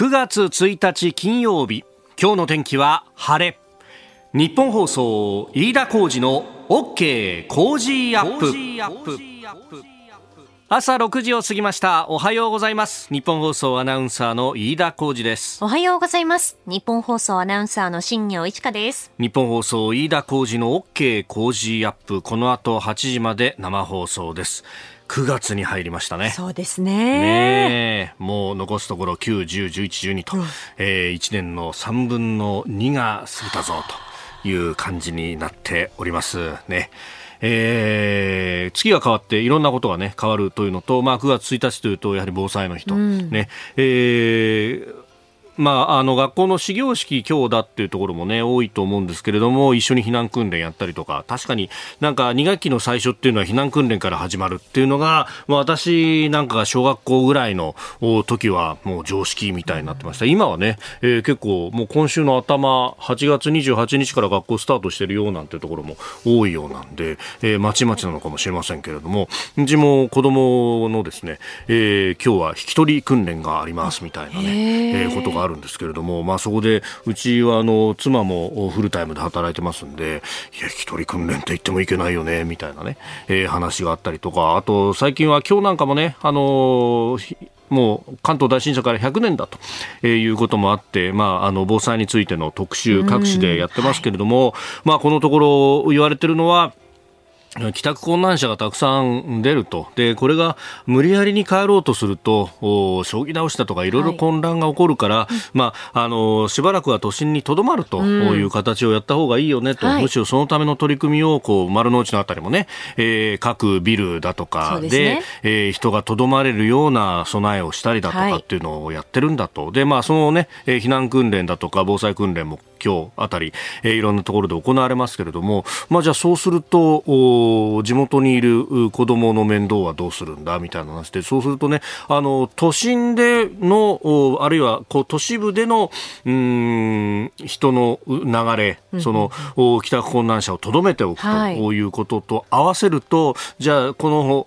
9月1日金曜日。今日の天気は晴れ。日本放送飯田浩二の OK 工事アップ。朝6時を過ぎました。おはようございます。日本放送アナウンサーの飯田浩二です。おはようございます。日本放送アナウンサーの新業一華です。日本放送飯田浩二の OK 工事アップ。この後8時まで生放送です9月に入りましたね。そうですね。ねもう残すところ9、10、11、12と、うん、えー、1年の3分の2が過ぎたぞという感じになっておりますね。えー、月が変わっていろんなことがね変わるというのと、まあ、9月1日というとやはり防災の日と、うん、ねえーまあ、あの学校の始業式今日だっていうところもね多いと思うんですけれども一緒に避難訓練やったりとか確かになんか2学期の最初っていうのは避難訓練から始まるっていうのが、ま、私なんかが小学校ぐらいの時はもう常識みたいになってました。今はね、えー、結構もう今週の頭8月28日から学校スタートしてるようなんてところも多いようなんで、えー、まちまちなのかもしれませんけれどもうちも子供のですね、えー、今日は引き取り訓練がありますみたいなね、えー、ことがあるるんですけれども、まあ、そこでうちはあの妻もフルタイムで働いてますんでいや一人訓練って言ってもいけないよねみたいなね、えー、話があったりとかあと最近は今日なんかもねあのもう関東大震災から100年だということもあって、まあ、あの防災についての特集各紙でやってますけれども、はい、まあ、このところ言われてるのは帰宅困難者がたくさん出ると。で、これが無理やりに帰ろうとすると、将棋倒しだとかい。ろいろ混乱が起こるから、はい、まあ、あの、しばらくは都心にとどまるという形をやった方がいいよねと、うん、むしろそのための取り組みを、こう、丸の内のあたりもね、えー、各ビルだとかで、でね、えー、人がとどまれるような備えをしたりだとかっていうのをやってるんだと。はい、で、まあ、そのね、避難訓練だとか防災訓練も今日あたり、えー、いろんなところで行われますけれども、まあ、じゃあそうすると地元にいる子供の面倒はどうするんだ？みたいな話でそうするとねあの都心でのあるいはこう都市部でのうん人の流れ、その帰宅困難者をとどめておくとい。うことと合わせると、じゃあこの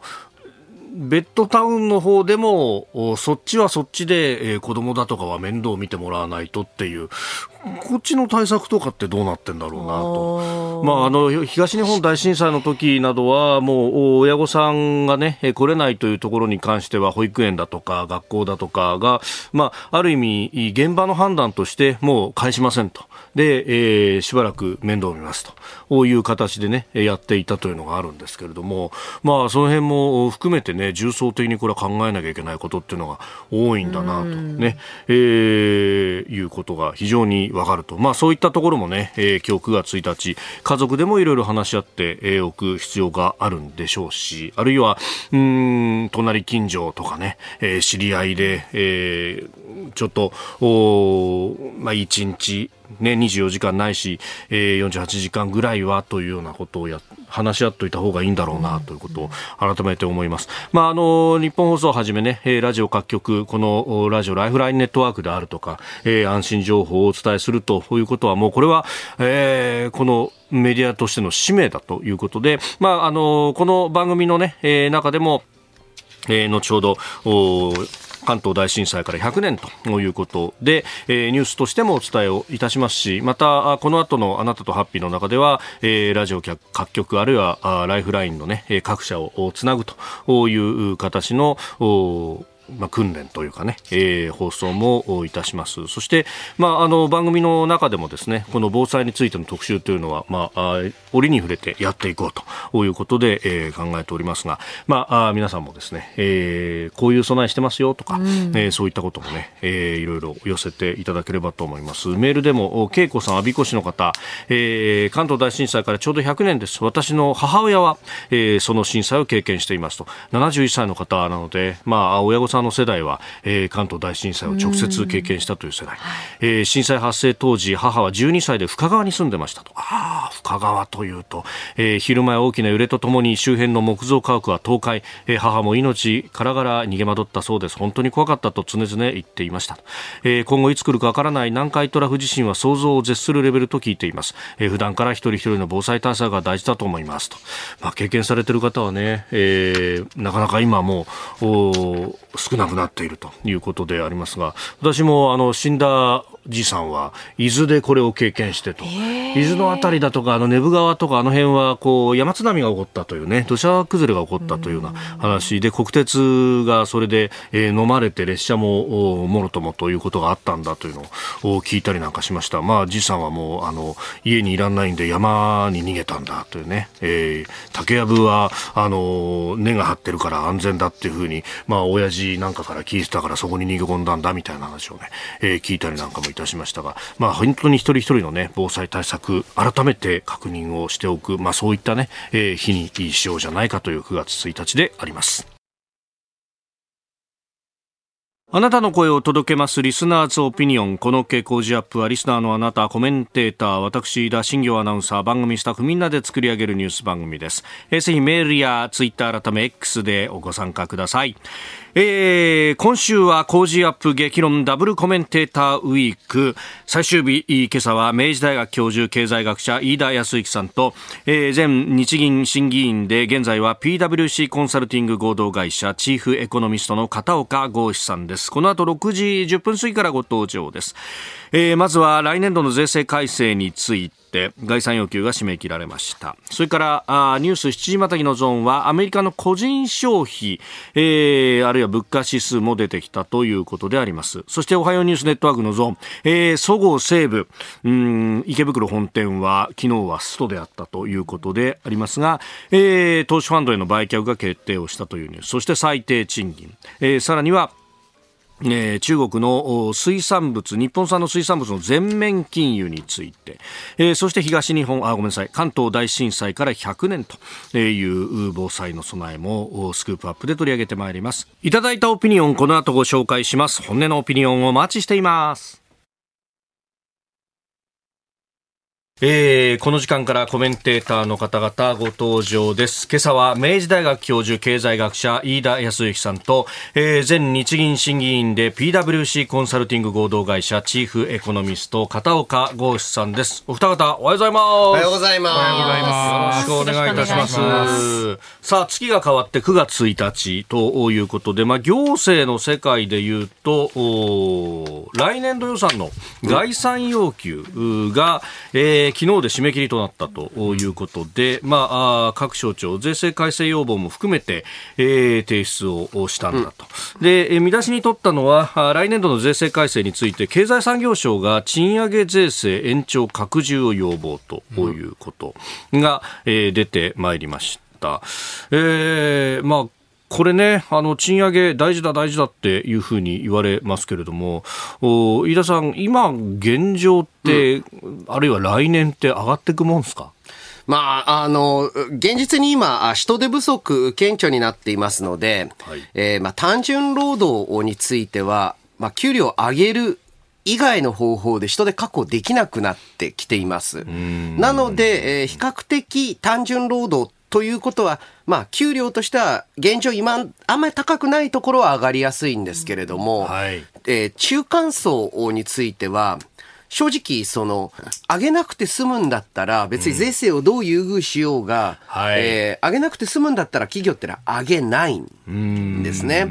ベッドタウンの方でもそっちはそっちで、えー、子供だとかは面倒を見てもらわないとっていうこっちの対策とかってどうなってんだろうなと。まあ、あの、東日本大震災の時などは、もう、親御さんがね、来れないというところに関しては、保育園だとか、学校だとかが、まあ、ある意味、現場の判断として、もう返しませんと。で、えー、しばらく面倒を見ますと。いう形でね、やっていたというのがあるんですけれども、まあ、その辺も含めてね、重層的にこれは考えなきゃいけないことっていうのが多いんだなと、ね、えー、いうことが非常にわかると。まあそういったところもね、えー、今日9月1日、家族でもいろいろ話し合っておく必要があるんでしょうし、あるいは、うん、隣近所とかね、えー、知り合いで、えー、ちょっと、おまあ1日、ね、24時間ないし、えー、48時間ぐらいはというようなことをや話し合っておいた方がいいんだろうなということを改めて思います。まあ、あの、日本放送をはじめね、ラジオ各局、このラジオライフラインネットワークであるとか、えー、安心情報をお伝えするということはもうこれは、えー、このメディアとしての使命だということで、まあ、あの、この番組のね、えー、中でも、えー、後ほど、関東大震災から100年ということで、えー、ニュースとしてもお伝えをいたしますしまたこの後のあなたとハッピーの中では、えー、ラジオ各局あるいはライフラインの、ね、各社をつなぐという形のおまあ、訓練というかね、えー、放送もいたします。そして、まあ、あの、番組の中でもですね、この防災についての特集というのは、まあ、折に触れてやっていこうということで、えー、考えておりますが、まあ、皆さんもですね、えー、こういう備えしてますよとか、うん、えー、そういったこともね、えー、いろいろ寄せていただければと思います。メールでも、恵子さん、我孫子市の方、えー、関東大震災からちょうど100年です。私の母親は、えー、その震災を経験していますと。71歳の方なので、まあ、親御さんの世代は、えー、関東大震災を直接経験したという世代、えー、震災発生当時母は12歳で深川に住んでましたと。ああ深川というと、えー、昼前大きな揺れとともに周辺の木造家屋は倒壊、えー、母も命からがら逃げ惑ったそうです。本当に怖かったと常々言っていました、えー、今後いつ来るかわからない南海トラフ地震は想像を絶するレベルと聞いています、えー、普段から一人一人の防災対策が大事だと思いますと、まあ、経験されている方はね、えー、なかなか今もう少なくなっていると。いうことでありますが、私もあの死んだじさんは伊豆でこれを経験してと、伊豆の辺りだとかあの根府川とかあの辺はこう山津波が起こったというね土砂崩れが起こったというような話で国鉄がそれで、えー、飲まれて列車ももろともということがあったんだというのを聞いたりなんかしました。まあじさんはもうあの家にいらんないんで山に逃げたんだというね、えー、竹やぶはあの根が張ってるから安全だっていうふうにまあ親父なんかから聞いてたからそこに逃げ込んだんだみたいな話をね、えー、聞いたりなんかもいたしましたが、まあ、本当に一人一人の、ね、防災対策改めて確認をしておく、まあ、そういったね、えー、日にしようじゃないかという9月1日であります。あなたの声を届けますリスナーズオピニオン。この傾向時アップはリスナーのあなた、コメンテーター、私、田新行アナウンサー、番組スタッフみんなで作り上げるニュース番組です。えー、ぜひメールやツイッター改め X でご参加ください。えー、今週は工事アップ激論ダブルコメンテーターウィーク。最終日今朝は明治大学教授経済学者飯田康之さんと、えー、前日銀審議員で現在は PWC コンサルティング合同会社チーフエコノミストの片岡剛志さんです。この後6時10分過ぎからご登場です、えー、まずは来年度の税制改正について。概算要求が締め切られました。それからあニュース7時またぎのゾーンはアメリカの個人消費、えー、あるいは物価指数も出てきたということであります。そしておはようニュースネットワークのゾーン、えー、そごう西武。うん池袋本店は昨日はストであったということでありますが、えー、投資ファンドへの売却が決定をしたというニュース。そして最低賃金、えー、さらにはえー、中国の水産物、日本産の水産物の全面禁輸について、えー、そして東日本、あ、ごめんなさい、関東大震災から100年という防災の備えもスクープアップで取り上げてまいります。いただいたオピニオン、この後ご紹介します。本音のオピニオンをお待ちしています。えー、この時間からコメンテーターの方々ご登場です。今朝は明治大学教授経済学者飯田康之さんと、えー、前日銀審議員で PWC コンサルティング合同会社チーフエコノミスト片岡剛志さんです。お二方おはようございます。おはようございます。おはようございます。よろしくお願いいたします。ますさあ、月が変わって9月1日ということで、まあ、行政の世界で言うと、来年度予算の概算要求が、えーえー、昨日で締め切りとなったということで、まあ、各省庁、税制改正要望も含めて、えー、提出をしたんだと。うん、で、見出しに取ったのは、来年度の税制改正について、経済産業省が賃上げ税制延長拡充を要望ということが、えー、出てまいりました。えー、まあこれね、あの、賃上げ大事だ大事だっていうふうに言われますけれども、飯田さん、今現状って、うん、あるいは来年って上がっていくもんですか？まあ、あの、現実に今、人手不足顕著になっていますので、はい、えー、まあ、単純労働については、まあ、給料を上げる以外の方法で人手確保できなくなってきています。なので、えー、比較的単純労働ということは、まあ、給料としては現状今、あんまり高くないところは上がりやすいんですけれども、はい、えー、中間層については、正直、その、上げなくて済むんだったら、別に税制をどう優遇しようが、うん。はい、えー、上げなくて済むんだったら企業ってのは上げないんですね。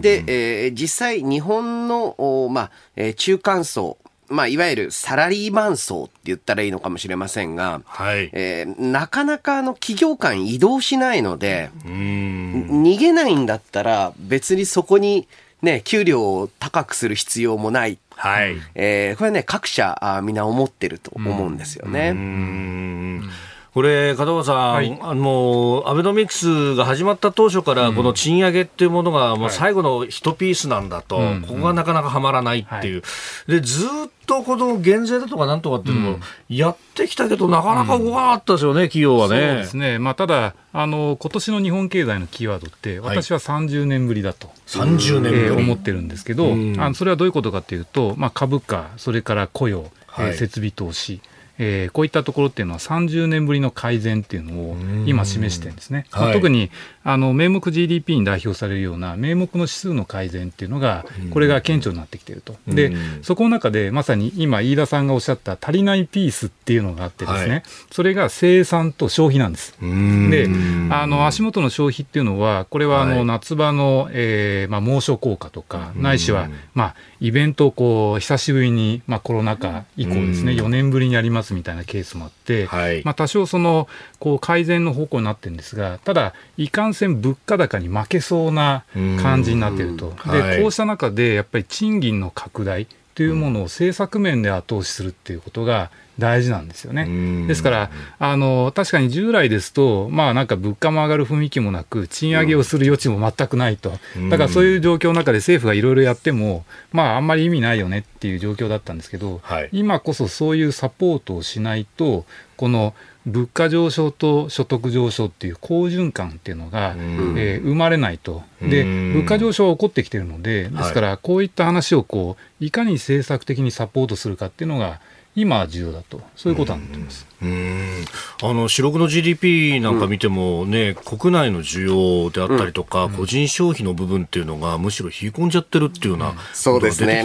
で、えー、実際、日本の、まあ、えー、中間層、まあ、いわゆるサラリーマン層って言ったらいいのかもしれませんが、はいえー、なかなかの企業間移動しないので、逃げないんだったら別にそこにね、給料を高くする必要もない。はい。えー、これね、各社あみんな思ってると思うんですよね。うんこれ、片岡さん、はい、あのアベノミクスが始まった当初から、この賃上げっていうものが、もう最後の一ピースなんだと、はい、ここがなかなかはまらないっていう、はい、でずっとこの減税だとかなんとかっていうのもやってきたけど、なかなか動かなかったですよね、企業はね。そうですね、まあ、ただ、あの今年の日本経済のキーワードって、私は30年ぶりだと、30年ぶり、えー、思ってるんですけど、あのそれはどういうことかというと、まあ、株価、それから雇用、はい、設備投資、えー、こういったところっていうのは30年ぶりの改善っていうのを今示してるんですね。はい、特にあの名目 GDP に代表されるような名目の指数の改善っていうのが、これが顕著になってきていると。で、そこの中でまさに今、飯田さんがおっしゃった足りないピースっていうのがあってですね、はい、それが生産と消費なんです。で、あの足元の消費っていうのは、これはあの夏場の、えーまあ、猛暑効果とか、ないしは、まあ、イベントをこう久しぶりに、まあ、コロナ禍以降ですね、4年ぶりにやりますみたいなケースもあって、はい、まあ、多少そのこう改善の方向になってるんですが、ただ、いかんせん物価高に負けそうな感じになっていると、で、はい、こうした中で、やっぱり賃金の拡大というものを政策面で後押しするっていうことが、大事なんですよね。ですから、あの、確かに従来ですと、まあなんか物価も上がる雰囲気もなく、賃上げをする余地も全くないと。だからそういう状況の中で政府がいろいろやっても、まああんまり意味ないよねっていう状況だったんですけど、はい、今こそそういうサポートをしないと、この物価上昇と所得上昇っていう好循環っていうのが、えー、生まれないと。で、物価上昇は起こってきてるので、ですからこういった話をこう、いかに政策的にサポートするかっていうのが、今重要だと、そういうことなんだと思います。うん。あの四六の GDP なんか見てもね、うん、国内の需要であったりとか、うん、個人消費の部分っていうのがむしろ冷え込んじゃってるっていうような、そうですね、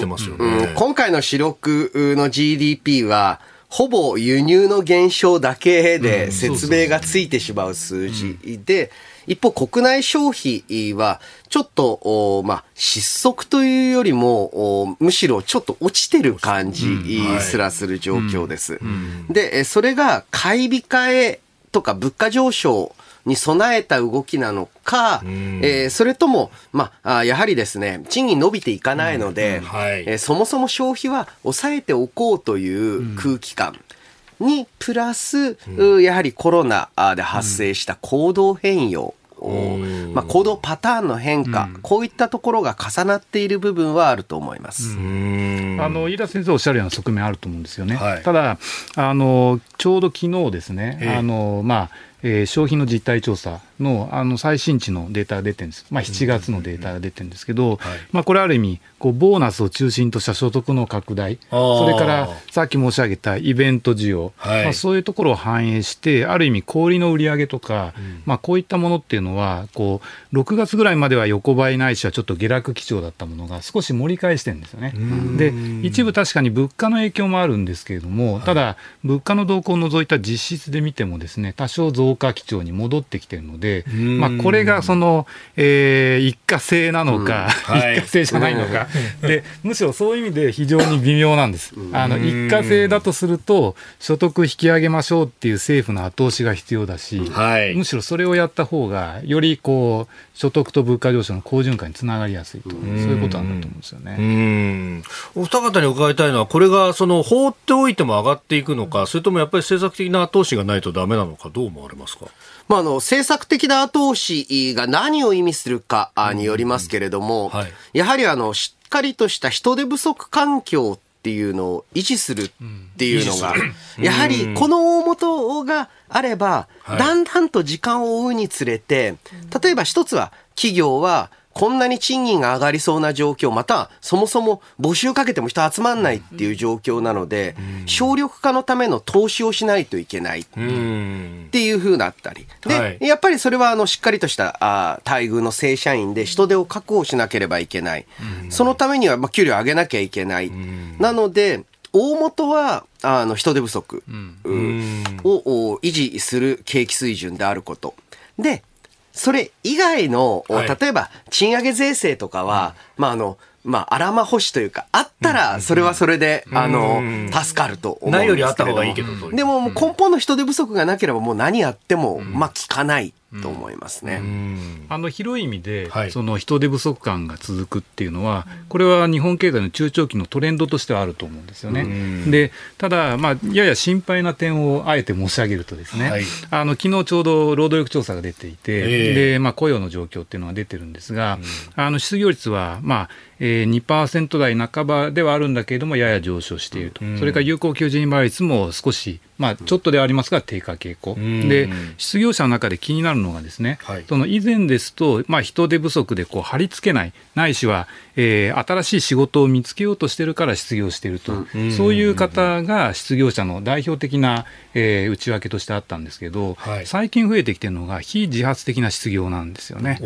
今回の四六の GDP は、ほぼ輸入の減少だけで説明がついてしまう数字で、一方国内消費はちょっと、まあ、失速というよりも、むしろちょっと落ちてる感じすらする状況です。で、それが買い控えとか物価上昇に備えた動きなのか、えー、それとも、まあ、やはりですね、賃金伸びていかないので、うんはい、えー、そもそも消費は抑えておこうという空気感。にプラス、うん、やはりコロナで発生した行動変容、まあ、行動パターンの変化、うん、こういったところが重なっている部分はあると思います。あの飯田先生おっしゃるような側面あると思うんですよね。はい、ただあのちょうど昨日ですね、あのまあえー、消費の実態調査のあの最新値のデータが出てるんです、まあ、7月のデータが出てるんですけど、まあ、これ、ある意味こう、ボーナスを中心とした所得の拡大、それからさっき申し上げたイベント需要、はい、まあ、そういうところを反映して、ある意味、小売の売り上げとか、うん、まあ、こういったものっていうのはこう、6月ぐらいまでは横ばいないしはちょっと下落基調だったものが、少し盛り返してるんですよね。で、一部確かに物価の影響もあるんですけれども、ただ、物価の動向を除いた実質で見てもですね、多少増加基調に戻ってきてるので、まあ、これがその、えー、一過性なのか、うん。はい、一過性じゃないのか、で、むしろそういう意味で非常に微妙なんです。あの一過性だとすると、所得引き上げましょうっていう政府の後押しが必要だし、はい、むしろそれをやった方が、よりこう所得と物価上昇の好循環につながりやすいと、そういうことなんだと思うんですよね。お二方に伺いたいのは、これがその放っておいても上がっていくのか、それともやっぱり政策的な後押しがないとだめなのか、どう思われますか？まあ、あの、政策的な後押しが何を意味するかによりますけれども、はい、やはりあの、しっかりとした人手不足環境っていうのを維持するっていうのが、やはりこの大元があれば、だんだんと時間を追うにつれて、例えば一つは企業はこんなに賃金が上がりそうな状況、またそもそも募集かけても人集まんないっていう状況なので、省力化のための投資をしないといけない。っていうふうだったり。で、やっぱりそれはあのしっかりとしたあ待遇の正社員で人手を確保しなければいけない。そのためにはまあ給料上げなきゃいけない。なので、大元はあの人手不足を維持する景気水準であること。で、それ以外の、はい、例えば賃上げ税制とかは、うん、まああの、まあ、あらま保守というか、あったら、それはそれで、あの、助かると思うんですけど。ないよりあった方がいいけど。でも、根本の人手不足がなければ、もう何やっても、まあ、効かないと思いますね。あの広い意味で、はい、その人手不足感が続くっていうのは、これは日本経済の中長期のトレンドとしてはあると思うんですよね。で、ただ、まあ、やや心配な点をあえて申し上げるとですね、はい、あの昨日ちょうど労働力調査が出ていて、えー、で、まあ、雇用の状況っていうのが出てるんですが、あの失業率は、まあ、えー、2%台半ばではあるんだけれども、やや上昇していると、それから有効求人倍率も少し、まあ、ちょっとではありますが低下傾向、で失業者の中で気になるのがですね、はい、その以前ですと、まあ、人手不足でこう貼り付けないないしは、えー、新しい仕事を見つけようとしてるから失業していると、うん、そういう方が失業者の代表的な、えー、内訳としてあったんですけど、はい、最近増えてきてるのが非自発的な失業なんですよね。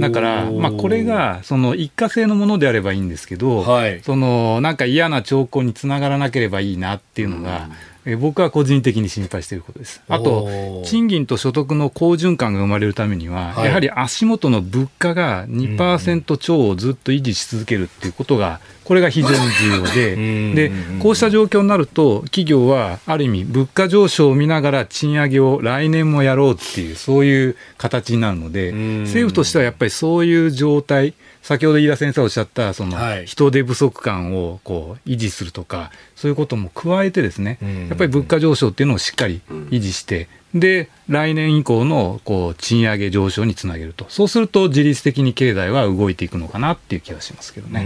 だから、まあ、これがその一過性のものであればいいんですけど、はい、そのなんか嫌な兆候につながらなければいいなっていうのが、うんえ僕は個人的に心配していることです。あと、賃金と所得の好循環が生まれるためには、はい、やはり足元の物価が2%超をずっと維持し続けるっていうことが、これが非常に重要で、で、こうした状況になると、企業はある意味、物価上昇を見ながら賃上げを来年もやろうっていう、そういう形になるので、政府としてはやっぱりそういう状態、先ほど飯田先生おっしゃったその人手不足感をこう維持するとか、そういうことも加えてですね、やっぱり物価上昇っていうのをしっかり維持して、で、来年以降のこう賃上げ上昇につなげると、そうすると自律的に経済は動いていくのかなっていう気がしますけどね。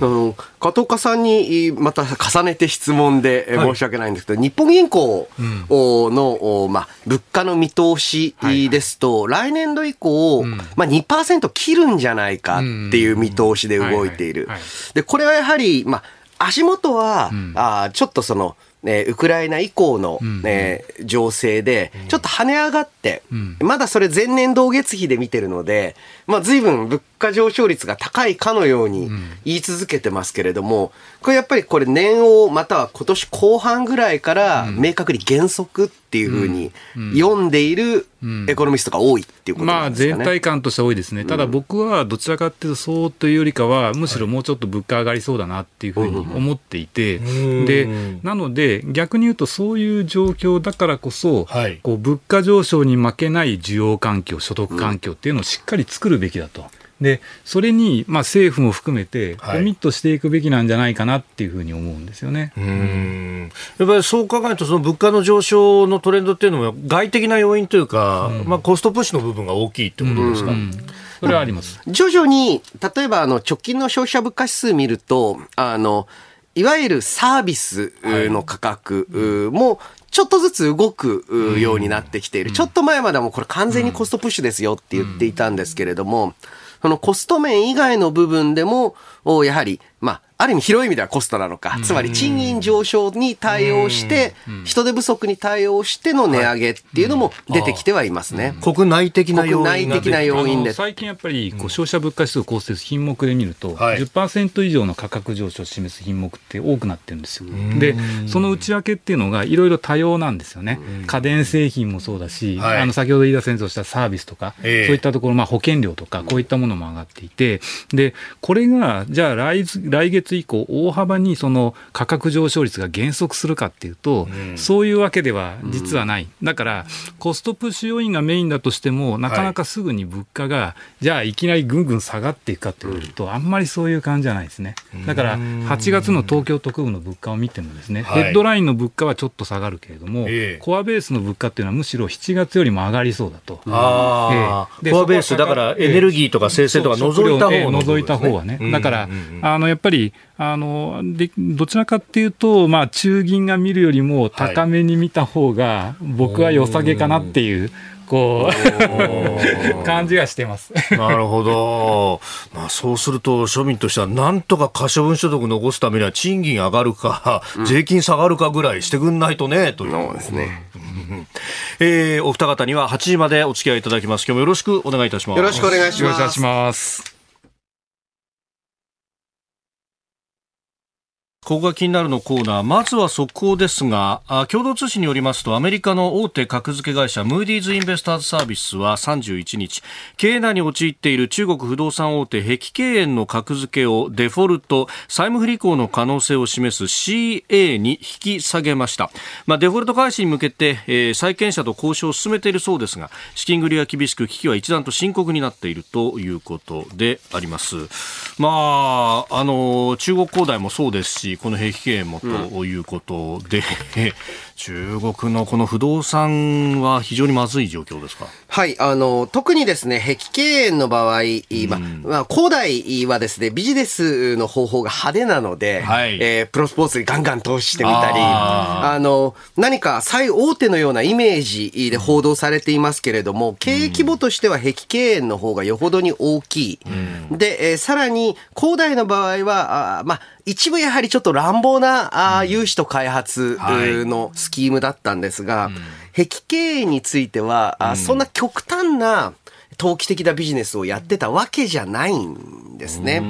あの加藤岡さんにまた重ねて質問で申し訳ないんですけど、はい、日本銀行の、うん、まあ、物価の見通しですと、はい。はい、来年度以降、うん、まあ、2%切るんじゃないかっていう見通しで動いている。で、これはやはり、まあ、足元は、うん、あちょっとその、えウクライナ以降の、え情勢で、ちょっと跳ね上がって、まだそれ前年同月比で見てるので、まあ随分物価上昇率が高いかのように言い続けてますけれども、これやっぱりこれ年をまたは今年後半ぐらいから明確に減速っていうふうに読んでいるエコノミストが多いっていうことなんですかね、まあ、全体感としては多いですね、ただ僕はどちらかっていうと、そうというよりかは、むしろもうちょっと物価上がりそうだなっていうふうに思っていて、でなので、逆に言うと、そういう状況だからこそ、はい、こう物価上昇に負けない需要環境、所得環境っていうのをしっかり作るべきだと。でそれに、まあ、政府も含めてコミットしていくべきなんじゃないかなっていうふうに思うんですよね、はい、うん。やっぱりそう考えると、その物価の上昇のトレンドっていうのは、外的な要因というか、うん、まあ、コストプッシュの部分が大きいってことですか？うん。それはあります。徐々に、例えばあの直近の消費者物価指数見ると、あの、いわゆるサービスの価格もちょっとずつ動くようになってきている。ちょっと前までもこれ完全にコストプッシュですよって言っていたんですけれども、そのコスト面以外の部分でも、やはり、まあ、ある意味広い意味ではコストなのか、つまり賃金上昇に対応して、人手不足に対応しての値上げっていうのも出てきてはいますね。国内的な要因国内的な要因で。最近やっぱりこう消費者物価指数を構成する品目で見ると、はい、10%以上の価格上昇を示す品目って多くなってるんですよ。で、その内訳っていうのがいろいろ多様なんですよね。家電製品もそうだし、はい、あの先ほど飯田先生おっしたサービスとか、えー、そういったところ、まあ保険料とか、こういったものも上がっていて、で、これが、じゃあ来来月以降大幅にその価格上昇率が減速するかっていうと、うん、そういうわけでは実はない、だからコストプッシュ要因がメインだとしても、なかなかすぐに物価が、じゃあいきなりぐんぐん下がっていくかっていうと、あんまりそういう感じじゃないですね。だから8月の東京特部の物価を見てもですね、ヘッドラインの物価はちょっと下がるけれども、コアベースの物価っていうのはむしろ7月よりも上がりそうだと。あえー、コアベース、だからエネルギーとか生鮮とか除いた方、ね、除いた方はね。だから、あのやっぱりあのでどちらかっていうと、まあ、中銀が見るよりも高めに見た方が、僕は良さげかなっていう。こう 感じがしてます。なるほど、まあ、そうすると庶民としてはなんとか可処分所得残すためには賃金上がるか、うん、税金下がるかぐらいしてくんないとねという。そうですね、えー、お二方には8時までお付き合いいただきます。今日もよろしくお願いいたします。よろしくお願いしますよろしくお願いしますここが気になるのコーナー。まずは速報ですが、共同通信によりますと、アメリカの大手格付け会社、ムーディーズ・インベスターズ・サービスは31日、経営難に陥っている中国不動産大手、碧桂園の格付けをデフォルト、債務不履行の可能性を示す CA に引き下げました。まあ、デフォルト開始に向けて、えー、債権者と交渉を進めているそうですが、資金繰りは厳しく、危機は一段と深刻になっているということであります。まあ、あの、中国恒大もそうですし、この兵器経営もということで、中国のこの不動産は非常にまずい状況ですか？はい、あの、特にですね、碧桂園の場合、まあ、まあ、恒大はですね、ビジネスの方法が派手なので、はい、えー、プロスポーツにガンガン投資してみたり、あの、何か最大手のようなイメージで報道されていますけれども、経営規模としては碧桂園の方がよほどに大きい。うん、で、えー、さらに、恒大の場合は、あまあ、一部やはりちょっと乱暴な、あ融資と開発のスキームだったんですが、碧桂園については、あそんな極端な投機的なビジネスをやってたわけじゃないんですね。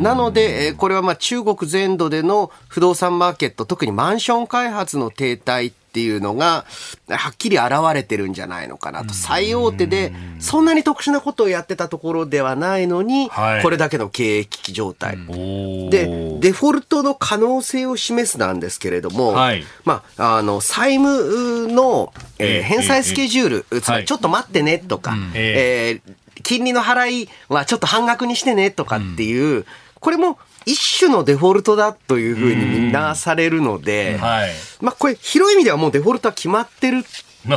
なので、これはまあ中国全土での不動産マーケット、特にマンション開発の停滞っていうのが、はっきり現れてるんじゃないのかなと。最大手で、そんなに特殊なことをやってたところではないのに、これだけの経営危機状態。で、デフォルトの可能性を示すなんですけれども、はい、まあ、あの、債務の、えー、返済スケジュール、つまりちょっと待ってねとか、えー。金利の払いはちょっと半額にしてねとかっていう、これも一種のデフォルトだというふうにみなされるので、はい、まあこれ広い意味ではもうデフォルトは決まってる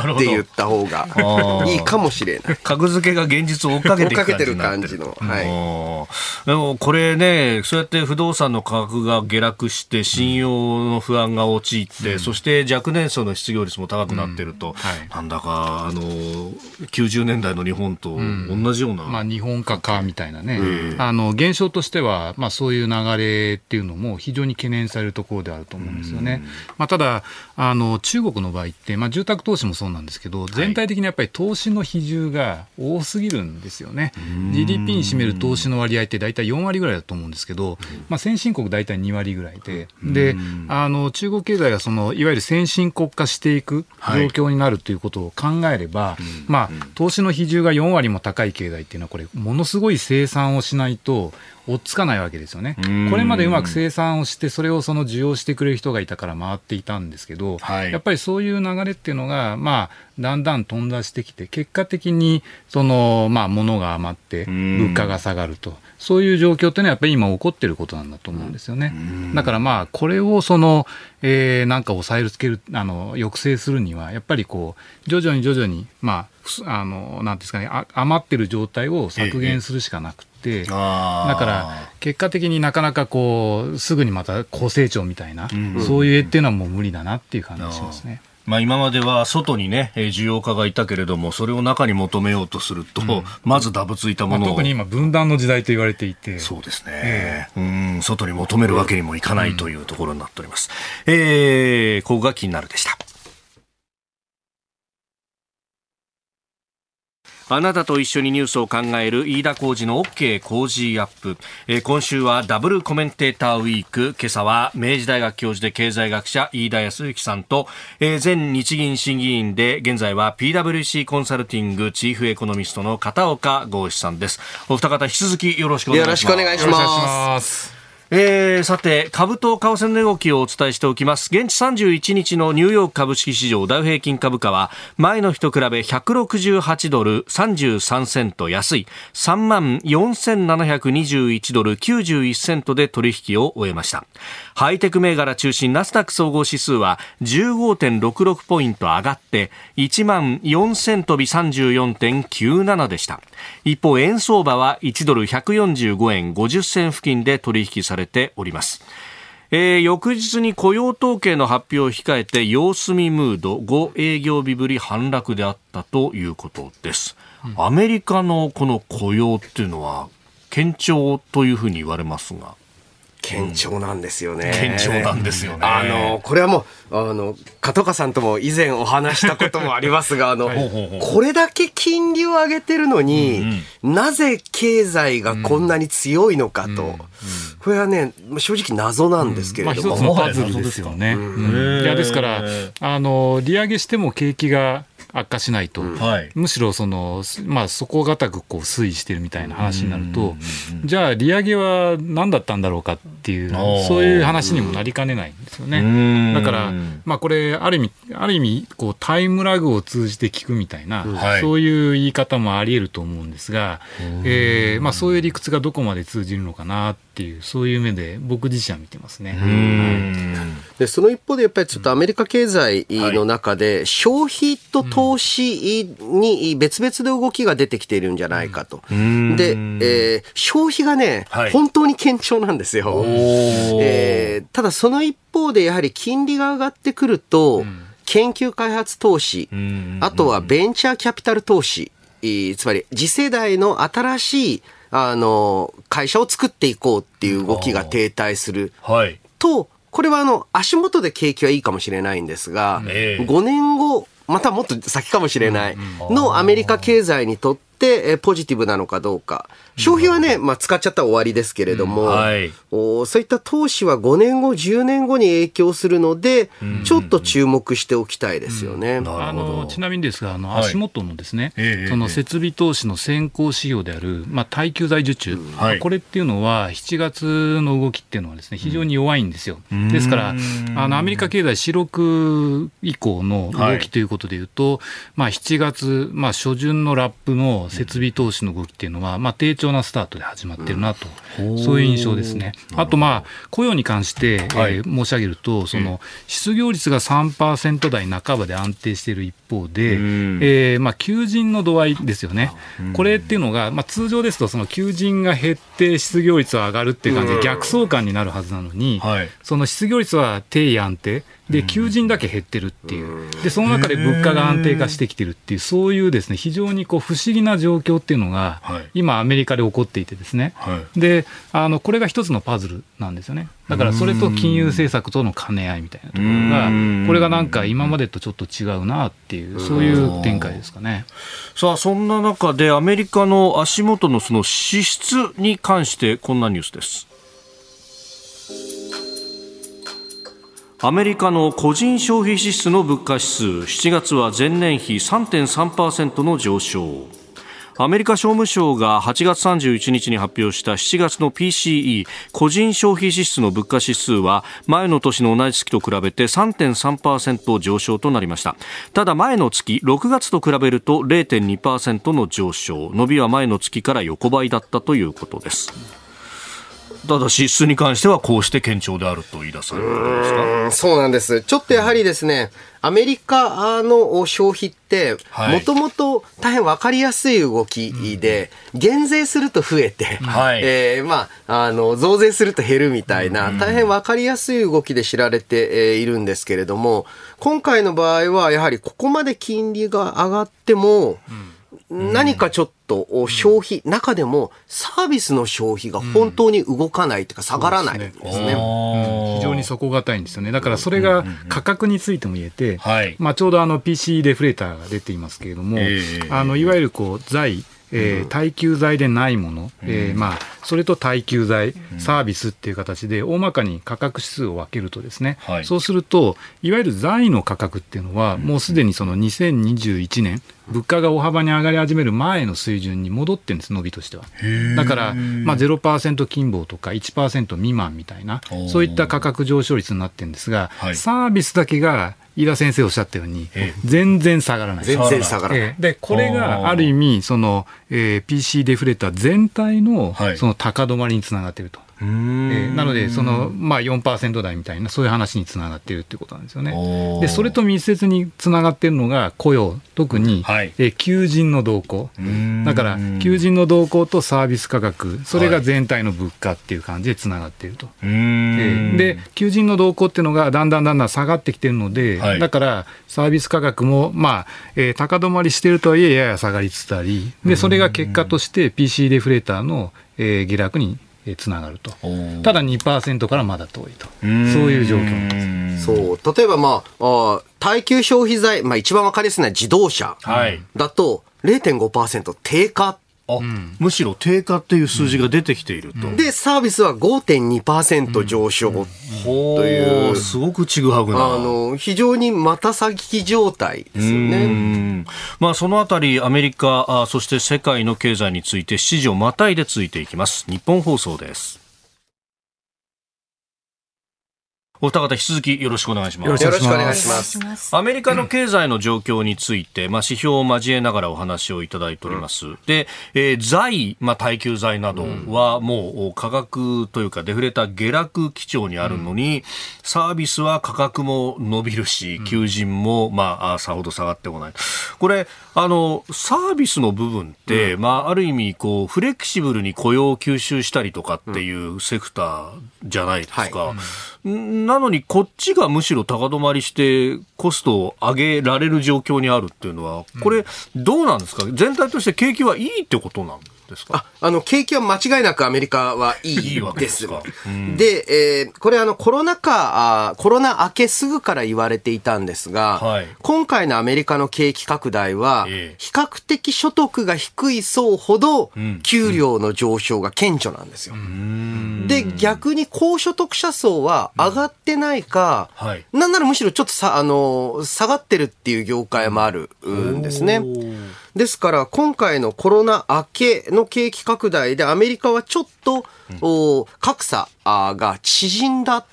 って言った方がいいかもしれない。格付けが現実を追っかけててる感じの。はい。でもこれね、そうやって不動産の価格が下落して、信用の不安が陥って、うん、そして若年層の失業率も高くなってると、うんはい、なんだか、あの、90年代の日本と同じような。うん、まあ日本化かみたいなね。あの、現象としては、まあそういう流れっていうのも非常に懸念されるところであると思うんですよね。まあただ、あの、中国の場合って、まあ住宅投資もそうなんですけど、全体的にやっぱり投資の比重が多すぎるんですよね。GDP に占める投資の割合って大体4割ぐらいだと思うんですけど、まあ、先進国大体2割ぐらいで、で、あの、中国経済がその、いわゆる先進国化していく状況になるということを考えれば、まあ、投資の比重が4割も高い経済っていうのは、これ、ものすごい生産をしないと、追っつかないわけですよね。これまでうまく生産をして、それをその需要してくれる人がいたから回っていたんですけど、はい、やっぱりそういう流れっていうのが、まあ、だんだん飛んだしてきて、結果的に、その、まあ、物が余って、物価が下がると。そういう状況っていうのはやっぱり今起こってることなんだと思うんですよね。だからまあ、これをその、えー、なんか抑えつける、あの、抑制するには、やっぱりこう、徐々に徐々に、まあ、あの、なんですかね、余ってる状態を削減するしかなくて、て、だから結果的になかなかこうすぐにまた高成長みたいな、そういう絵っていうのはもう無理だなっていう感じがしますね。まあ、今までは外にね、需要家がいたけれども、それを中に求めようとすると、うん、まずダブついたものを、まあ、特に今、分断の時代と言われていて、そうですね、えー、うん。外に求めるわけにもいかないというところになっております。うん、えー、ここが気になるでした。あなたと一緒にニュースを考える飯田浩二の OK 工事アップ、えー、今週はダブルコメンテーターウィーク。今朝は明治大学教授で経済学者飯田康之さんと、えー、前日銀審議員で現在は PWC コンサルティングチーフエコノミストの片岡剛志さんです。お二方引き続きよろしくお願いします。よろしくお願いします。えー、さて、株と為替の動きをお伝えしておきます。現地31日のニューヨーク株式市場ダウ平均株価は、前の日と比べ168ドル33セント安い、3万4721ドル91セントで取引を終えました。ハイテク銘柄中心ナスダック総合指数は15.66ポイント上がって、1万4000飛び34.97でした。一方、円相場は1ドル145円50銭付近で取引されております。えー、翌日に雇用統計の発表を控えて様子見ムード5営業日ぶり反落であったということです、うん、アメリカのこの雇用っていうのは堅調というふうに言われますが堅調なんですよね。堅調なんですよね。あの、これはもう、あの、片岡さんとも以前お話したこともありますが、あの、これだけ金利を上げてるのに、うんうん、なぜ経済がこんなに強いのかと、うんうん、これはね、正直謎なんですけれども。うん。まあ、一つのパズルですよね。いや、ですから、あの、利上げしても景気が悪化しないと、うん、むしろその、まあ、底堅くこう推移してるみたいな話になると、じゃあ、利上げは何だったんだろうかっていう、そういう話にもなりかねないんですよね。だから、まあ、これ、ある意味、ある意味こうタイムラグを通じて聞くみたいな、そういう言い方もあり得ると思うんですが、えーまあ、そういう理屈がどこまで通じるのかなってっていう、そういう目で僕自身は見てますね。でその一方でやっぱりちょっとアメリカ経済の中で消費と投資に別々で動きが出てきているんじゃないかと。で、えー、消費がね、はい、本当に堅調なんですよ。えー、ただその一方でやはり金利が上がってくると、研究開発投資、あとはベンチャーキャピタル投資、つまり次世代の新しいあの会社を作っていこうっていう動きが停滞する、はい、とこれはあの足元で景気はいいかもしれないんですが、えー、5年後またもっと先かもしれない。のアメリカ経済にとって、ポジティブなのかどうか。消費はね、まあ、使っちゃったら終わりですけれども、うん。はい、おそういった投資は5年後、10年後に影響するので、ちょっと注目しておきたいですよね。あのちなみにですが、あの足元のですね、はい、その設備投資の先行指標である、まあ、耐久財受注、はい、これっていうのは、7月の動きっていうのはですね、非常に弱いんですよ。ですから、あのアメリカ経済四六以降の動きということでいうと、まあ、7月、まあ、初旬のラップの設備投資の動きっていうのは、まあ、低調なスタートで始まってるなと、うん、そういう印象ですね。あと、まあ、雇用に関して、はい、えー、申し上げると、その失業率が3%台半ばで安定している一方で、うん、えー、まあ、求人の度合いですよね。これっていうのが、まあ、通常ですと、その求人が減って失業率は上がるっていう感じで逆相関になるはずなのに、はい、その失業率は低位安定、で求人だけ減ってるっていう、でその中で物価が安定化してきてるっていう、そういうですね非常にこう不思議な状況っていうのが、今、アメリカで起こっていて、ですね、であのこれが一つのパズルなんですよね、だからそれと金融政策との兼ね合いみたいなところが、これがなんか今までとちょっと違うなっていう、そういう展開ですかね。さあ、そんな中で、アメリカの足元のその支出に関して、こんなニュースです。アメリカの個人消費支出の物価指数7月は前年比3.3%の上昇。アメリカ商務省が8月31日に発表した7月の PCE 個人消費支出の物価指数は前の年の同じ月と比べて3.3%上昇となりました。ただ前の月6月と比べると0.2%の上昇。伸びは前の月から横ばいだったということです。ただ支出に関してはこうして堅調であると言い出されるわけですか？そうなんです。ちょっとやはりですね、アメリカの消費って、もともと大変わかりやすい動きで、減税すると増えて、はい、えー、まあ、あの、増税すると減るみたいな、大変わかりやすい動きで知られているんですけれども、今回の場合は、やはりここまで金利が上がっても、うん何かちょっと消費、中でもサービスの消費が本当に動かないというか下がらないですね。非常に底堅いんですよね。だからそれが価格についても言えて、まあちょうどあの PC デフレーターが出ていますけれども、あのいわゆるこう財えー、耐久財でないもの、えーまあ、それと耐久財、サービスっていう形で、大まかに価格指数を分けるとですね、はい、そうすると、いわゆる財の価格っていうのは、もうすでにその2021年、物価が大幅に上がり始める前の水準に戻ってるんです、伸びとしては。だから、まあ、0%金棒とか1%未満みたいな、そういった価格上昇率になってるんですが、はい、サービスだけが飯田先生おっしゃったように、全然下がらない。全然下がらない。で、これがある意味、その、えー、PC デフレーター全体の、その高止まりにつながっていると。えー、なので、その、まあ4%台みたいな、そういう話につながっているっていうことなんですよね。で、それと密接につながっているのが雇用、特に、はい、えー、求人の動向。だから、求人の動向とサービス価格、それが全体の物価っていう感じでつながっていると。えー、で、求人の動向っていうのがだんだんだんだん下がってきてるので、はい、だからサービス価格も、まあ、えー、高止まりしているとはいえ、やや下がりつつあり、で、それが結果として PC デフレーターの、えー、下落につながると、ただ2%からまだ遠いと、そういう状況なんです。そう。例えば、まあ、あ耐久消費財、まあ、一番分かりやすいのは自動車だと0.5%低下あ、うん、むしろ低下っていう数字が出てきていると。うん、で、サービスは5.2%上昇という、うん、すごくちぐはぐな。あの、非常にまた先状態ですよね。まあ、そのあたり、アメリカあ、そして世界の経済について、指示をまたいでついていきます。日本放送です。お二方引き続きよろしくお願いします。よろしくお願いします。アメリカの経済の状況について、まあ、指標を交えながらお話をいただいております。で、えー財、まあ、耐久財などはもう価格というかデフレーター下落基調にあるのに、サービスは価格も伸びるし、求人も、まあ、あさほど下がってこない。これ、あの、サービスの部分って、まあ、ある意味、こう、フレキシブルに雇用を吸収したりとかっていうセクターじゃないですか。んなのに、こっちがむしろ高止まりして、コストを上げられる状況にあるっていうのは、これ、どうなんですか？全体として景気はいいってことなんですか？あ、あの、景気は間違いなくアメリカはいいで。ですすか。うん。で、えーこれあの、コロナ禍あー、コロナ明けすぐから言われていたんですが、はい。今回のアメリカの景気拡大は、ええ。比較的所得が低い層ほどん、給料の上昇が顕著なんですよ。で、逆に高所得者層は上がってないか、はい。なんならむしろちょっとさ、あの、下がってるっていう業界もあるんですね。ですから、今回のコロナ明けの景気拡大で、アメリカはちょっと、お格差が縮んだっ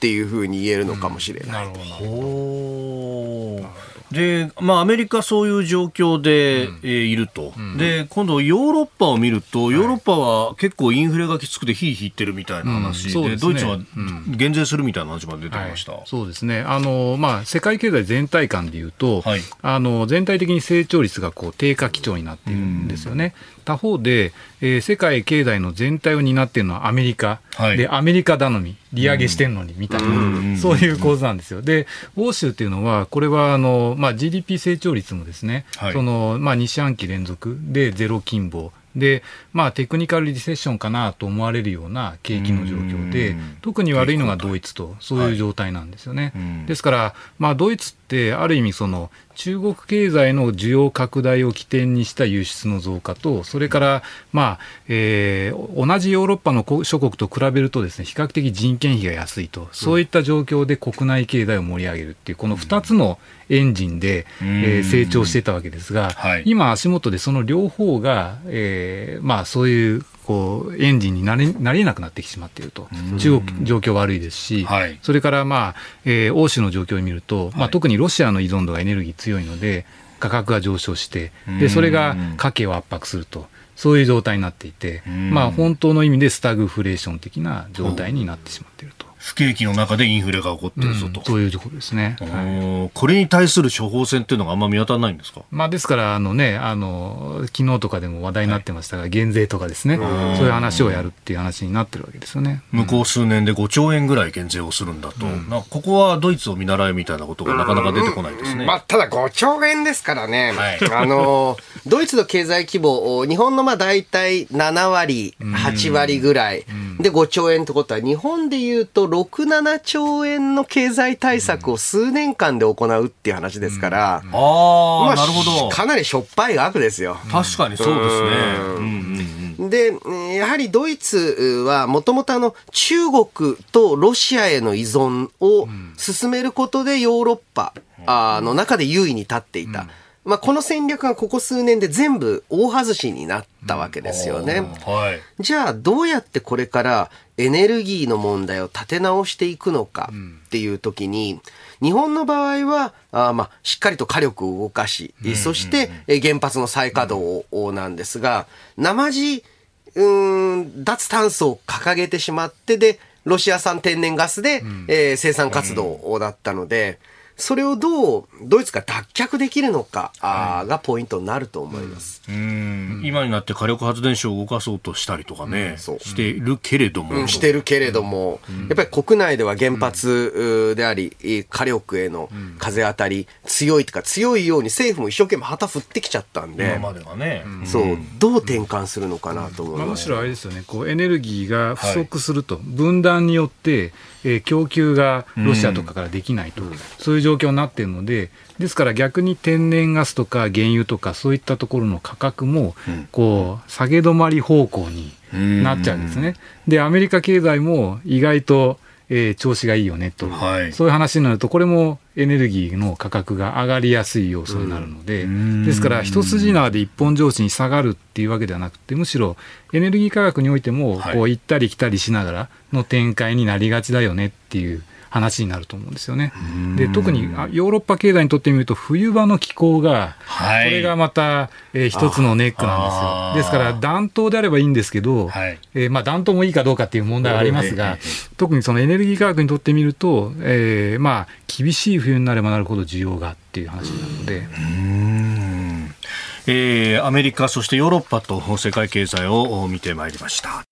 ていうふうに言えるのかもしれない。なるほど。で、まあ、アメリカそういう状況で、えーいると、で、今度ヨーロッパを見ると、ヨーロッパは結構インフレがきつくてヒーヒーってるみたいな話で、うんですね。ドイツは減税するみたいな話まで出てきました。はい。そうですね。あの、まあ、世界経済全体感でいうと、はい。あの全体的に成長率がこう低下基調になっているんですよね。他方で、えー世界経済の全体を担っているのはアメリカ、はい。でアメリカ頼み、利上げしてんのにみたいな、そういう構図なんですよ。で、欧州っていうのは、これはあの、まあ、GDP 成長率もですね、はい。そのまあ、2四半期連続でゼロ金棒。で、まあ、テクニカルリセッションかなと思われるような景気の状況でうん、特に悪いのがドイツと、そういう状態なんですよね。うん。ですから、まあ、ドイツってある意味その中国経済の需要拡大を起点にした輸出の増加とそれから、まあえー同じヨーロッパの諸国と比べるとですね比較的人件費が安いと。そういった状況で国内経済を盛り上げるっていうこの2つのエンジンで、えー成長していたわけですが、はい。今足元でその両方が、えーまあ、そういうこうエンジンになれなりえなくなってきてしまっていると、中国状況悪いですし、はい。それから、まあえー欧州の状況を見ると、まあ、特にロシアの依存度がエネルギー強いので、価格が上昇して、でそれが家計を圧迫すると、そういう状態になっていて、まあ、本当の意味でスタグフレーション的な状態になってしまっていると、不景気の中でインフレが起こってるぞと。そういうところですね。おはいーこれに対する処方箋っていうのがあんま見当たらないんですか？まあ、ですから、あのね、あの、昨日とかでも話題になってましたが、減税とかですね、そういう話をやるっていう話になってるわけですよね。向こう数年で5兆円ぐらい減税をするんだと、なここはドイツを見習えみたいなことがなかなか出てこないですね。まあ、ただ5兆円ですからね。はい あの、ドイツの経済規模、お日本のまあ大体7割、8割ぐらい。で5兆円ってことは、日本で言うと6、7兆円の経済対策を数年間で行うっていう話ですから、ああ、まあなるほど。かなりしょっぱい額ですよ。確かにそうですね。うんうんうん。で、えーやはりドイツはもともとあの中国とロシアへの依存を進めることでヨーロッパの中で優位に立っていた。まあ、この戦略がここ数年で全部大外しになったわけですよね。はい。じゃあどうやってこれからエネルギーの問題を立て直していくのかっていう時に、日本の場合は、あーまあ、しっかりと火力を動かし、そしてえー原発の再稼働をなんですが、生地、うーん、脱炭素を掲げてしまってで、ロシア産天然ガスで、えー生産活動だったので、それをどうドイツが脱却できるのか、がポイントになると思います。うん。今になって火力発電所を動かそうとしたりとかね、そう。しているけれども、うんしてるけれども、やっぱり国内では原発うであり、火力への風当たり、強いとか強いように政府も一生懸命旗振ってきちゃったんで、今まではね、そう、どう転換するのかなと思いまあ、むます。しろあれですよね、こうエネルギーが不足すると、分断によって、えー供給がロシアとかからできないと、そういう状況になっているので、ですから逆に天然ガスとか原油とか、そういったところの価格も、こう下げ止まり方向になっちゃうんですね。で、アメリカ経済も意外と、えー調子がいいよねと、はい。そういう話になると、これもエネルギーの価格が上がりやすい要素になるので、ん。ですから、一筋縄で一本上司に下がるっていうわけではなくて、むしろエネルギー価格においても、はい。こう行ったり来たりしながらの展開になりがちだよねっていう話になると思うんですよね。で特にあヨーロッパ経済にとってみると冬場の気候が、はいこれがまた、えー一つのネックなんですよ。ですから暖冬であればいいんですけど、はいえーまあ、暖冬もいいかどうかっていう問題はありますが、特にそのエネルギー価格にとってみると、えーまあ、厳しい冬になればなるほど需要がっていう話なので。えーアメリカ、そしてヨーロッパと世界経済を見てまいりました。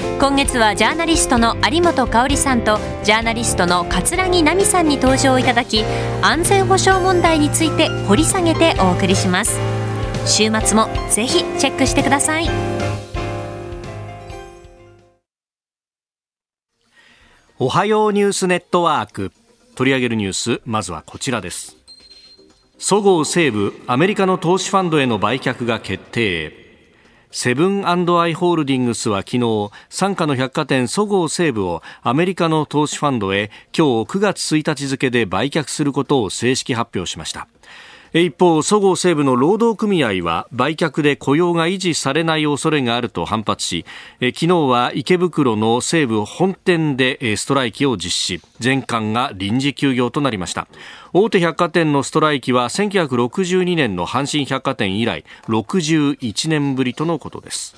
今月はジャーナリストの有本香さんとジャーナリストの葛城奈海さんに登場いただき安全保障問題について掘り下げてお送りします。週末もぜひチェックしてください。おはようニュースネットワーク。取り上げるニュースまずはこちらです。そごう・西武アメリカの投資ファンドへの売却が決定。セブンアイ・ホールディングスは昨日傘下の百貨店そごう・西武をアメリカの投資ファンドへ今日9月1日付で売却することを正式発表しました一方、そごう・西武の労働組合は売却で雇用が維持されない恐れがあると反発し、昨日は池袋の西武本店でストライキを実施、全館が臨時休業となりました。大手百貨店のストライキは1962年の阪神百貨店以来61年ぶりとのことです。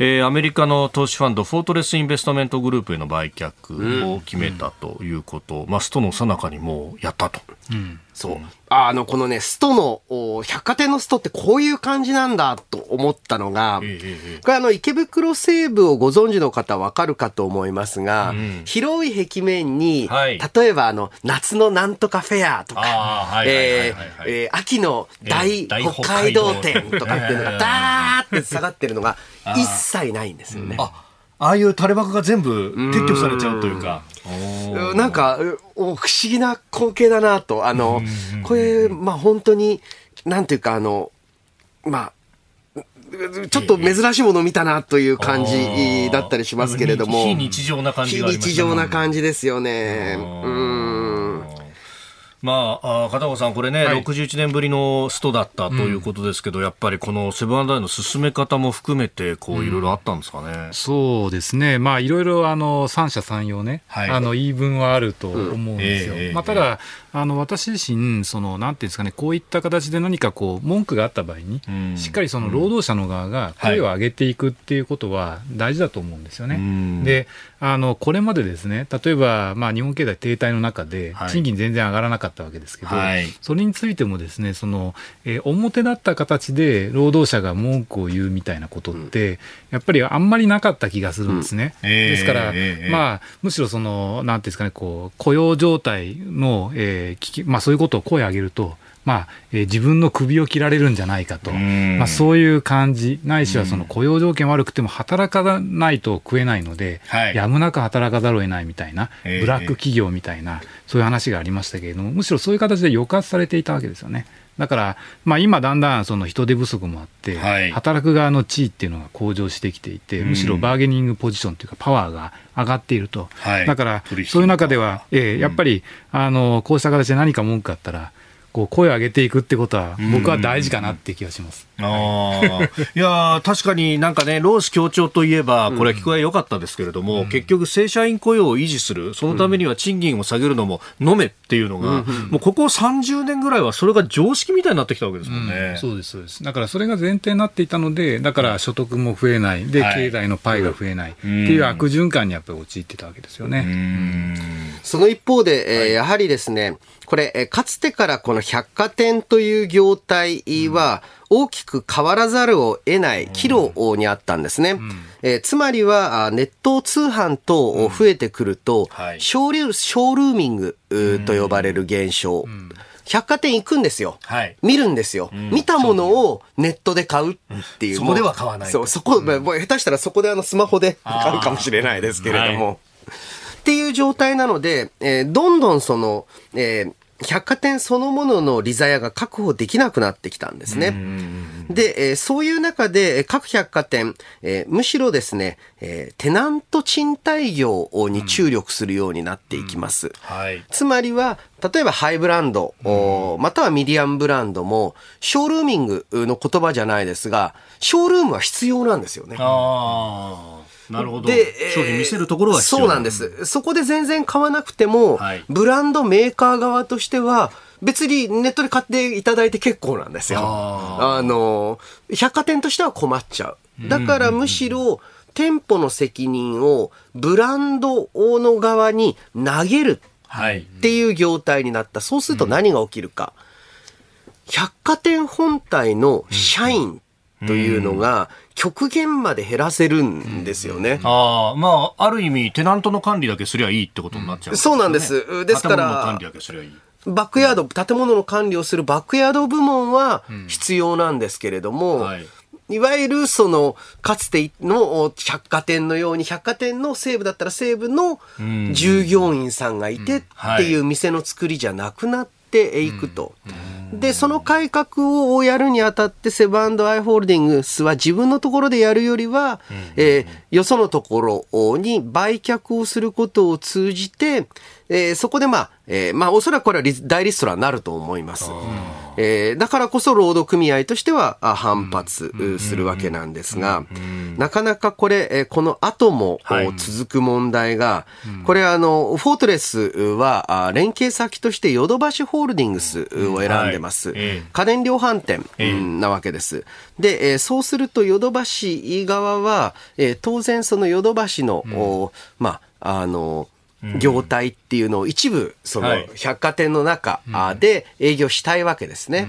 えーアメリカの投資ファンドフォートレスインベストメントグループへの売却を決めたということ、まあ、ストのさなかにもうやったと。うんそう。あの、このね、ストの、お百貨店のストってこういう感じなんだと思ったのが、ええええこれあの、池袋西部をご存知の方わかるかと思いますが、ん。広い壁面に、はい。例えばあの、夏のなんとかフェアとか、秋のえ大北海道店とかっていうのえが、えダーって下がってるのが、一切ないんですよね。あ、ああいう垂れ幕が全部撤去されちゃうというか。うんなんか、不思議な光景だなと。あの、これ、まあ本当に、なんていうか、あの、まあ、うちょっと珍しいものを見たなという感じだったりしますけれども。非日常な感じ非がありました日常な感じですよね。うん。まあ、あ片岡さん、これね、はい。61年ぶりのストだったということですけど、やっぱりこのセブンアイの進め方も含めて、こう、いろいろあったんですかね。そうですね、まあ、いろいろあの三者三様ね、はい。あの言い分はあると思うんですよ。うん。ええまあ、ただ、あの私自身その、なんていうんですかね、こういった形で何かこう文句があった場合に、うん。しっかりその労働者の側が声を上げていくっていうことは大事だと思うんですよね。うん。であのこれまでですね、例えば、まあ、日本経済停滞の中ではい、賃金全然上がらなかったわけですけど、はい。それについてもですね、その、えー表だった形で労働者が文句を言うみたいなことって、やっぱりあんまりなかった気がするんですね。うん。えーですから、えーまあ、むしろその、なんていうんですかね、こう、雇用状態の、えー聞き、まあそういうことを声を上げると、まあ、えー自分の首を切られるんじゃないかと、うん。まあ、そういう感じ、ないしはその雇用条件悪くても働かないと食えないので、はい。やむなく働かざるを得ないみたいな、ええブラック企業みたいな、そういう話がありましたけれども、むしろそういう形で抑圧されていたわけですよね。だから、まあ、今、だんだんその人手不足もあって、はい。働く側の地位っていうのが向上してきていて、むしろバーゲニングポジションというか、パワーが上がっていると、はい。だからそういう中では、ええやっぱり、あのこうした形で何か文句があったら、こう声を上げていくってことは、僕は大事かなって気がします。ああ、いやー確かになんかね、労使協調といえば、これは聞こえ良かったですけれども、結局正社員雇用を維持する、そのためには賃金を下げるのも飲めっていうのが、もうここ30年ぐらいはそれが常識みたいになってきたわけですもんね。そうです、そうです。だからそれが前提になっていたので、だから所得も増えない、で、はい。経済のパイが増えない。っていう悪循環にやっぱり陥ってたわけですよね。うん。その一方で、えーやはりですね、これ、えーかつてからこの百貨店という業態は大きく変わらざるを得ない岐路にあったんですね。えーつまりは、あネット通販等増えてくると、はいショールショールーミングと呼ばれる現象。百貨店行くんですよ。はい。見るんですよ、見たものをネットで買うっていう。そこでは買わないそう、そこ、下手したらそこであのスマホで買うかもしれないですけれども。っっていう状態なので、えーどんどんその、えー百貨店そのものの利ザヤが確保できなくなってきたんですね。で、えーそういう中でえー各百貨店、えーむしろですね、えーテナント賃貸業に注力するようになっていきます。はい。つまりは、例えばハイブランド、おまたはミディアムブランドも、ショールーミングの言葉じゃないですが、ショールームは必要なんですよね。ああ、なるほど。で、えー商品見せるところはそうなんです。そこで全然買わなくても、はいブランドメーカー側としては、別にネットで買っていただいて結構なんですよ。ああの、百貨店としては困っちゃう。だからむしろ、店舗の責任をブランドの側に投げるはい。っていう業態になった。そうすると何が起きるか。百貨店本体の社員というのが極限まで減らせるんですよね。ああ、まあ、ある意味、テナントの管理だけすりゃいいってことになっちゃう、そうなんです。ですから建物の管理だけすりゃいい。バックヤード、建物の管理をするバックヤード部門は必要なんですけれども、はい。いわゆるその、かつての百貨店のように、百貨店の西部だったら西部の従業員さんがいてっていう店の作りじゃなくなっていくと。で、その改革をやるにあたって、セブンアイ・ホールディングスは自分のところでやるよりは、えーよそのところに売却をすることを通じて、えーそこでまあ、えーまあおそらくこれはリ大リストラになると思います。えーだからこそ労働組合としてはあ反発うするわけなんですが、なかなかこれ、えーこの後も、はい。お続く問題が、これあの、フォートレスはあ連携先としてヨドバシホールディングスを選んでます。家電量販店ええ。うんなわけです。で、えーそうするとヨドバシ側は、えー当然そのヨドバシの、おまあ、あの、業態っていうのを一部、そのはい。百貨店の中あで営業したいわけですね。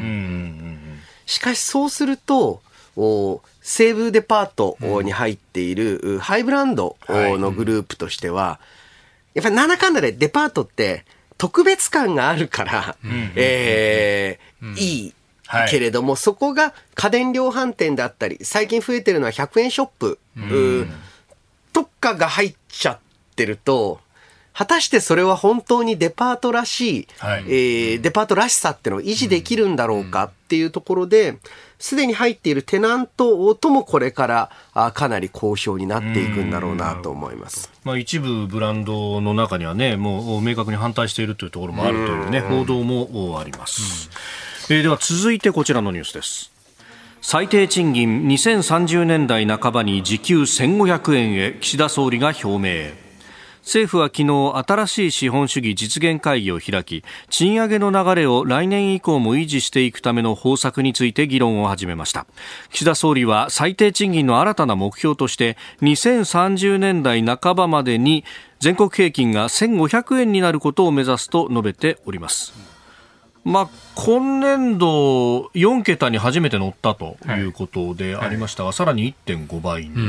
しかしそうすると、お西武デパートに入っている、うハイブランドのグループとしては、やっぱりなんだかんだでデパートって特別感があるから、えーいいはい。けれども、そこが家電量販店だったり、最近増えてるのは100円ショップ、うとかが入っちゃってると、果たしてそれは本当にデパートらしい、はいえーデパートらしさっていうのを維持できるんだろうかっていうところで、すでに入っているテナントともこれからあかなり好評になっていくんだろうなと思います。まあ、一部ブランドの中にはね、もう明確に反対しているというところもあるというね、報道もあります。えーでは続いてこちらのニュースです。最低賃金2030年代半ばに時給1500円へ岸田総理が表明。政府は昨日新しい資本主義実現会議を開き賃上げの流れを来年以降も維持していくための方策について議論を始めました。岸田総理は最低賃金の新たな目標として2030年代半ばまでに全国平均が1500円になることを目指すと述べております。まあ、今年度4桁に初めて乗ったということでありましたが、さらに1.5倍に、う。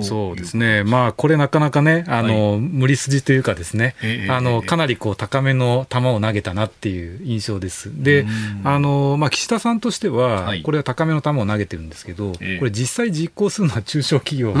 んそうですね、まあ、これなかなかね、あの、無理筋というかですね、えええあの、えかなりこう、高めの球を投げたなっていう印象です。で、あの、まあ、岸田さんとしては、はい。これは高めの球を投げてるんですけど、ええ。これ実際実行するのは中小企業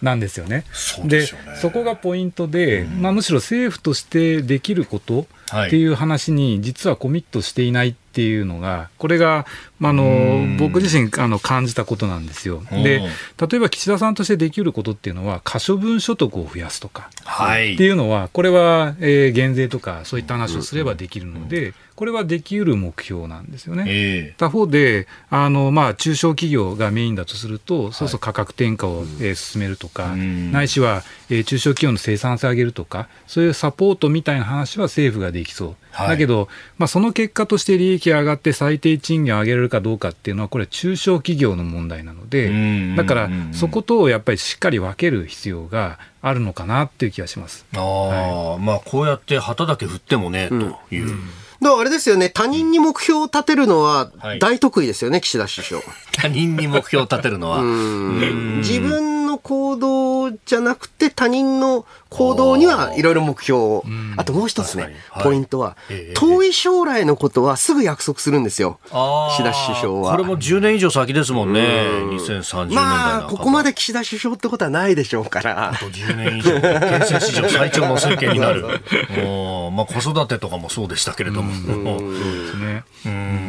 なんですよね。そうでね。そこがポイントで、まあ、むしろ政府としてできることはいっていう話に実はコミットしていないっていうのが、これが、まあ、あの僕自身あの感じたことなんですよ。で例えば岸田さんとしてできることっていうのは、可処分所得を増やすとか、はい。っていうのは、これは、えー減税とかそういった話をすればできるので、これはできうる目標なんですよね。え他方で、あのまあ、中小企業がメインだとすると、そうそう価格転嫁を、えー進めるとか、んないしは、えー中小企業の生産性を上げるとか、そういうサポートみたいな話は政府ができそう。はいだけど、まあ、その結果として利益が上がって最低賃金を上げられるかどうかっていうのは、これは中小企業の問題なのでうん、だからうんそことをやっぱりしっかり分ける必要があるのかなっていう気がします。ああ、まあこうやって旗だけ振ってもね、という。だからあれですよね、他人に目標を立てるのははい大得意ですよね、岸田首相。他人に目標を立てるのは。自分の行動じゃなくて他人の行動にはいろいろ目標を。あともう一つね、ポイントは、遠い将来のことはすぐ約束するんですよ。岸田首相は。これも10年以上先ですもんね。2030年代まあ、ここまで岸田首相ってことはないでしょうから。あと10年以上、憲政史上最長の政権になる。まあ、子育てとかもそうでしたけれども。そうですね。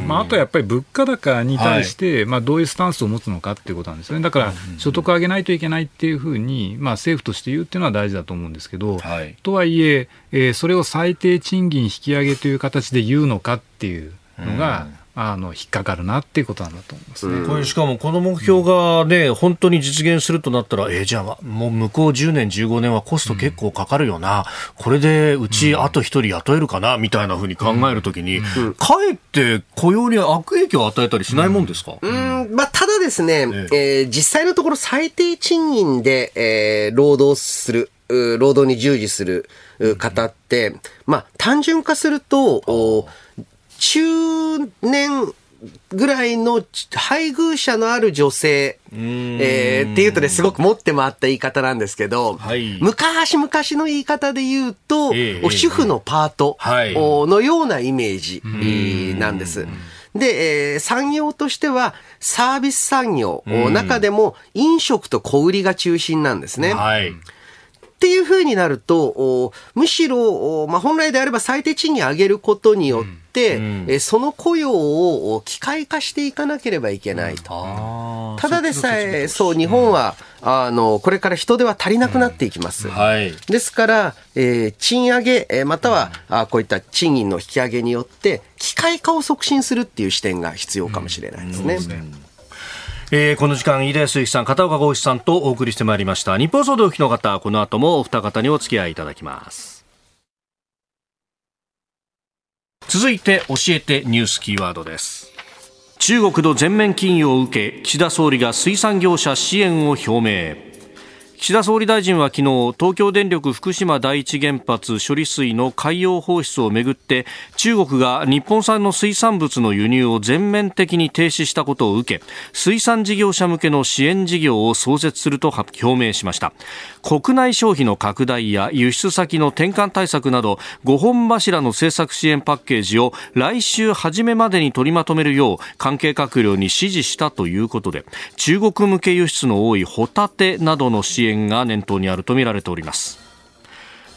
まあ、あとやっぱり物価高に対して、まあ、どういうスタンスを持つのかっていうことなんですよね。だから、所得上げないといけないっていうふうに、まあ、政府として言うっていうのは大事だと思うんですけど、はい、とはいええー、それを最低賃金引き上げという形で言うのかっていうのが、あの引っかかるなっていうことなんだと思いますね。これしかもこの目標がね、本当に実現するとなったら、えー、じゃあもう向こう10年、15年はコスト結構かかるよな、うん、これでうちあと1人雇えるかな？みたいなふうに考えるときに、うん、かえって雇用に悪影響を与えたりしないもんですか、うん、まあ、ただですね、え。えー、実際のところ最低賃金で、えー、労働する、労働に従事する方って、まあ、単純化すると、中年ぐらいの配偶者のある女性、えー、っていうとね、すごく持って回った言い方なんですけど、はい、昔々の言い方で言うと、えー、主婦のパートのようなイメージなんです。で、えー、産業としてはサービス産業、中でも飲食と小売りが中心なんですね。はいっていうふうになると、むしろ、まあ、本来であれば最低賃金上げることによって、うん。うん、その雇用を機械化していかなければいけないと。ただでさえ、そう、日本は、あの、これから人手は足りなくなっていきます。はい、ですから、えー、賃上げ、えまたは、あこういった賃金の引き上げによって、機械化を促進するっていう視点が必要かもしれないですね。えー、この時間、飯田康之さん、片岡剛志さんとお送りしてまいりました。日本総動機の方、この後もお二方にお付き合いいただきます。続いて、教えてニュースキーワードです。中国の全面禁輸を受け、岸田総理が水産業者支援を表明。岸田総理大臣は昨日東京電力福島第一原発処理水の海洋放出をめぐって中国が日本産の水産物の輸入を全面的に停止したことを受け水産事業者向けの支援事業を創設すると表明しました。国内消費の拡大や輸出先の転換対策など5本柱の政策支援パッケージを来週初めまでに取りまとめるよう関係閣僚に指示したということで中国向け輸出の多いホタテなどの支援が念頭にあるとみられております。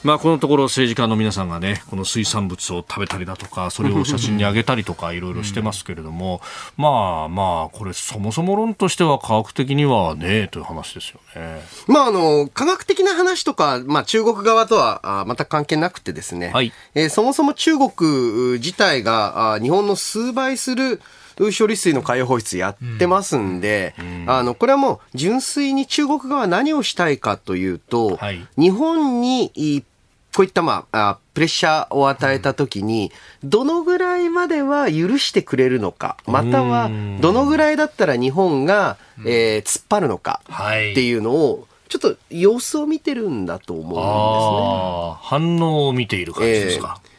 まあ、このところ政治家の皆さんがね、この水産物を食べたりだとか、それを写真に上げたりとか、いろいろしてますけれども、まあまあ、これ、そもそも論としては科学的にはね、という話ですよね。まあ、あの、科学的な話とか、まあ、中国側とは、あまた関係なくてですね、はい、えー、そもそも中国自体が、あ日本の数倍する、処理水の海洋放出やってますんで、あの、これはもう純粋に中国側は何をしたいかというと、はい、日本にこういった、まあ、プレッシャーを与えたときに、どのぐらいまでは許してくれるのか、または、どのぐらいだったら日本が、えー、突っ張るのかっていうのを、ちょっと様子を見てるんだと思うんですね。反応を見ている感じですか。えー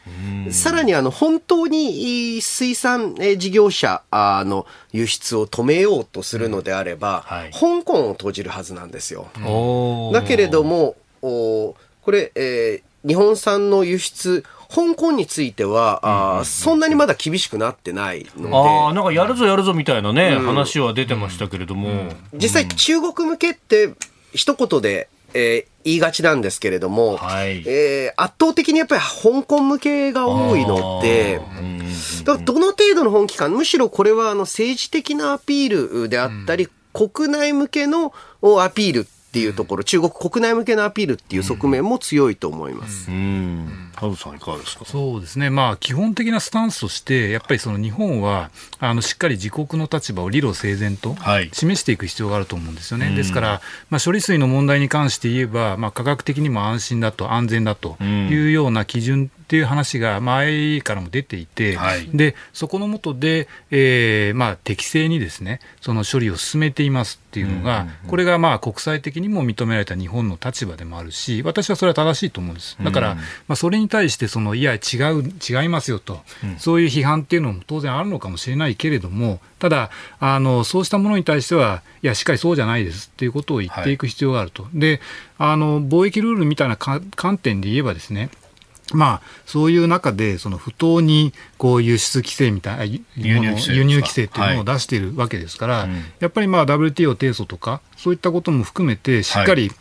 さらにあの本当に水産事業者の輸出を止めようとするのであれば、はい、香港を閉じるはずなんですよ。だけれども、これ、えー、日本産の輸出、香港については、あそんなにまだ厳しくなってないので。あなんかやるぞやるぞみたいなね、うん、話は出てましたけれども。うん、実際中国向けって一言でえー、言いがちなんですけれども、はい、えー、圧倒的にやっぱり香港向けが多いので、どの程度の本気か、むしろこれはあの政治的なアピールであったり、うん、国内向けのアピールっていうところ、中国国内向けのアピールっていう側面も強いと思います。うんハウさんいかがですか？そうですね、まあ、基本的なスタンスとして、やっぱりその日本はあのしっかり自国の立場を理路整然と示していく必要があると思うんですよね。はい、ですから、まあ、処理水の問題に関して言えば、まあ、科学的にも安心だと、安全だというような基準っていう話が前からも出ていて、はい、でそこの下で、えーまあ、適正にですねその処理を進めていますっていうのが、これがまあ国際的にも認められた日本の立場でもあるし、私はそれは正しいと思うんです。だから、まあ、それにに対してそのいや違う違いますよと、うん、そういう批判っていうのも当然あるのかもしれないけれどもただあのそうしたものに対してはいやしっかりそうじゃないですっていうことを言っていく必要があると、はい、であの貿易ルールみたいな観点で言えばですねまあ、そういう中で、その不当にこう輸出規制みたいな、輸入規制っていうのを出しているわけですから、はい。やっぱりまあ WTO 提訴とか、そういったことも含めて、しっかり、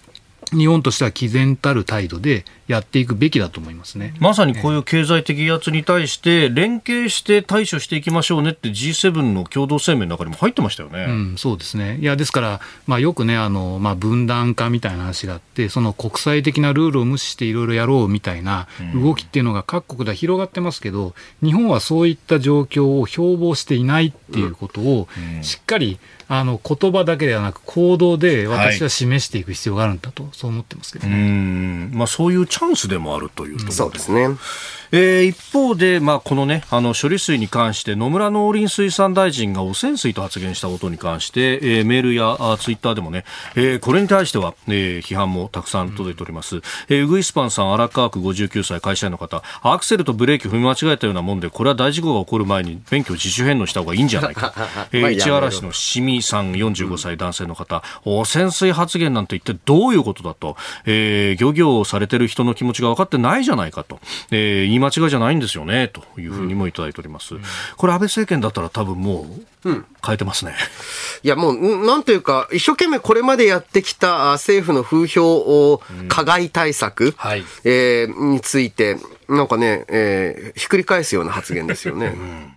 日本としては毅然たる態度でやっていくべきだと思いますね。まさにこういう経済的威圧に対して連携して対処していきましょうねって G7 の共同声明の中にも入ってましたよね。うん、そうですね。いやですから、まあ、よくねあの、まあ、分断化みたいな話があってその国際的なルールを無視していろいろやろうみたいな動きっていうのが各国では広がってますけど、日本はそういった状況を標榜していないっていうことをしっかり、あの言葉だけではなく行動で私は示していく必要があるんだと、はい、そう思ってますけど、ね、まあ、そういうチャンスでもあるというところそうですね。えー、一方で、まあ、このね、あの処理水に関して野村農林水産大臣が汚染水と発言したことに関して、えー、メールやあツイッターでもね、えー、これに対しては、えー、批判もたくさん届いております。うん、えー、ウグイスパンさん、荒川区59歳会社員の方、アクセルとブレーキ踏み間違えたようなもんで、これは大事故が起こる前に免許自主返納した方がいいんじゃないか。えー、市原市のしみさん45歳男性の方、うん、汚染水発言なんて一体どういうことだと、えー、漁業をされてる人の気持ちが分かってないじゃないかと、えー、言い間違いじゃないんですよねというふうにもいただいております、うん、これ、安倍政権だったら多分もう変えてますね、いやもう、なんというか、一生懸命これまでやってきた政府の風評加害対策、うんはい、えー、について、なんかね、えー、ひっくり返すような発言ですよね。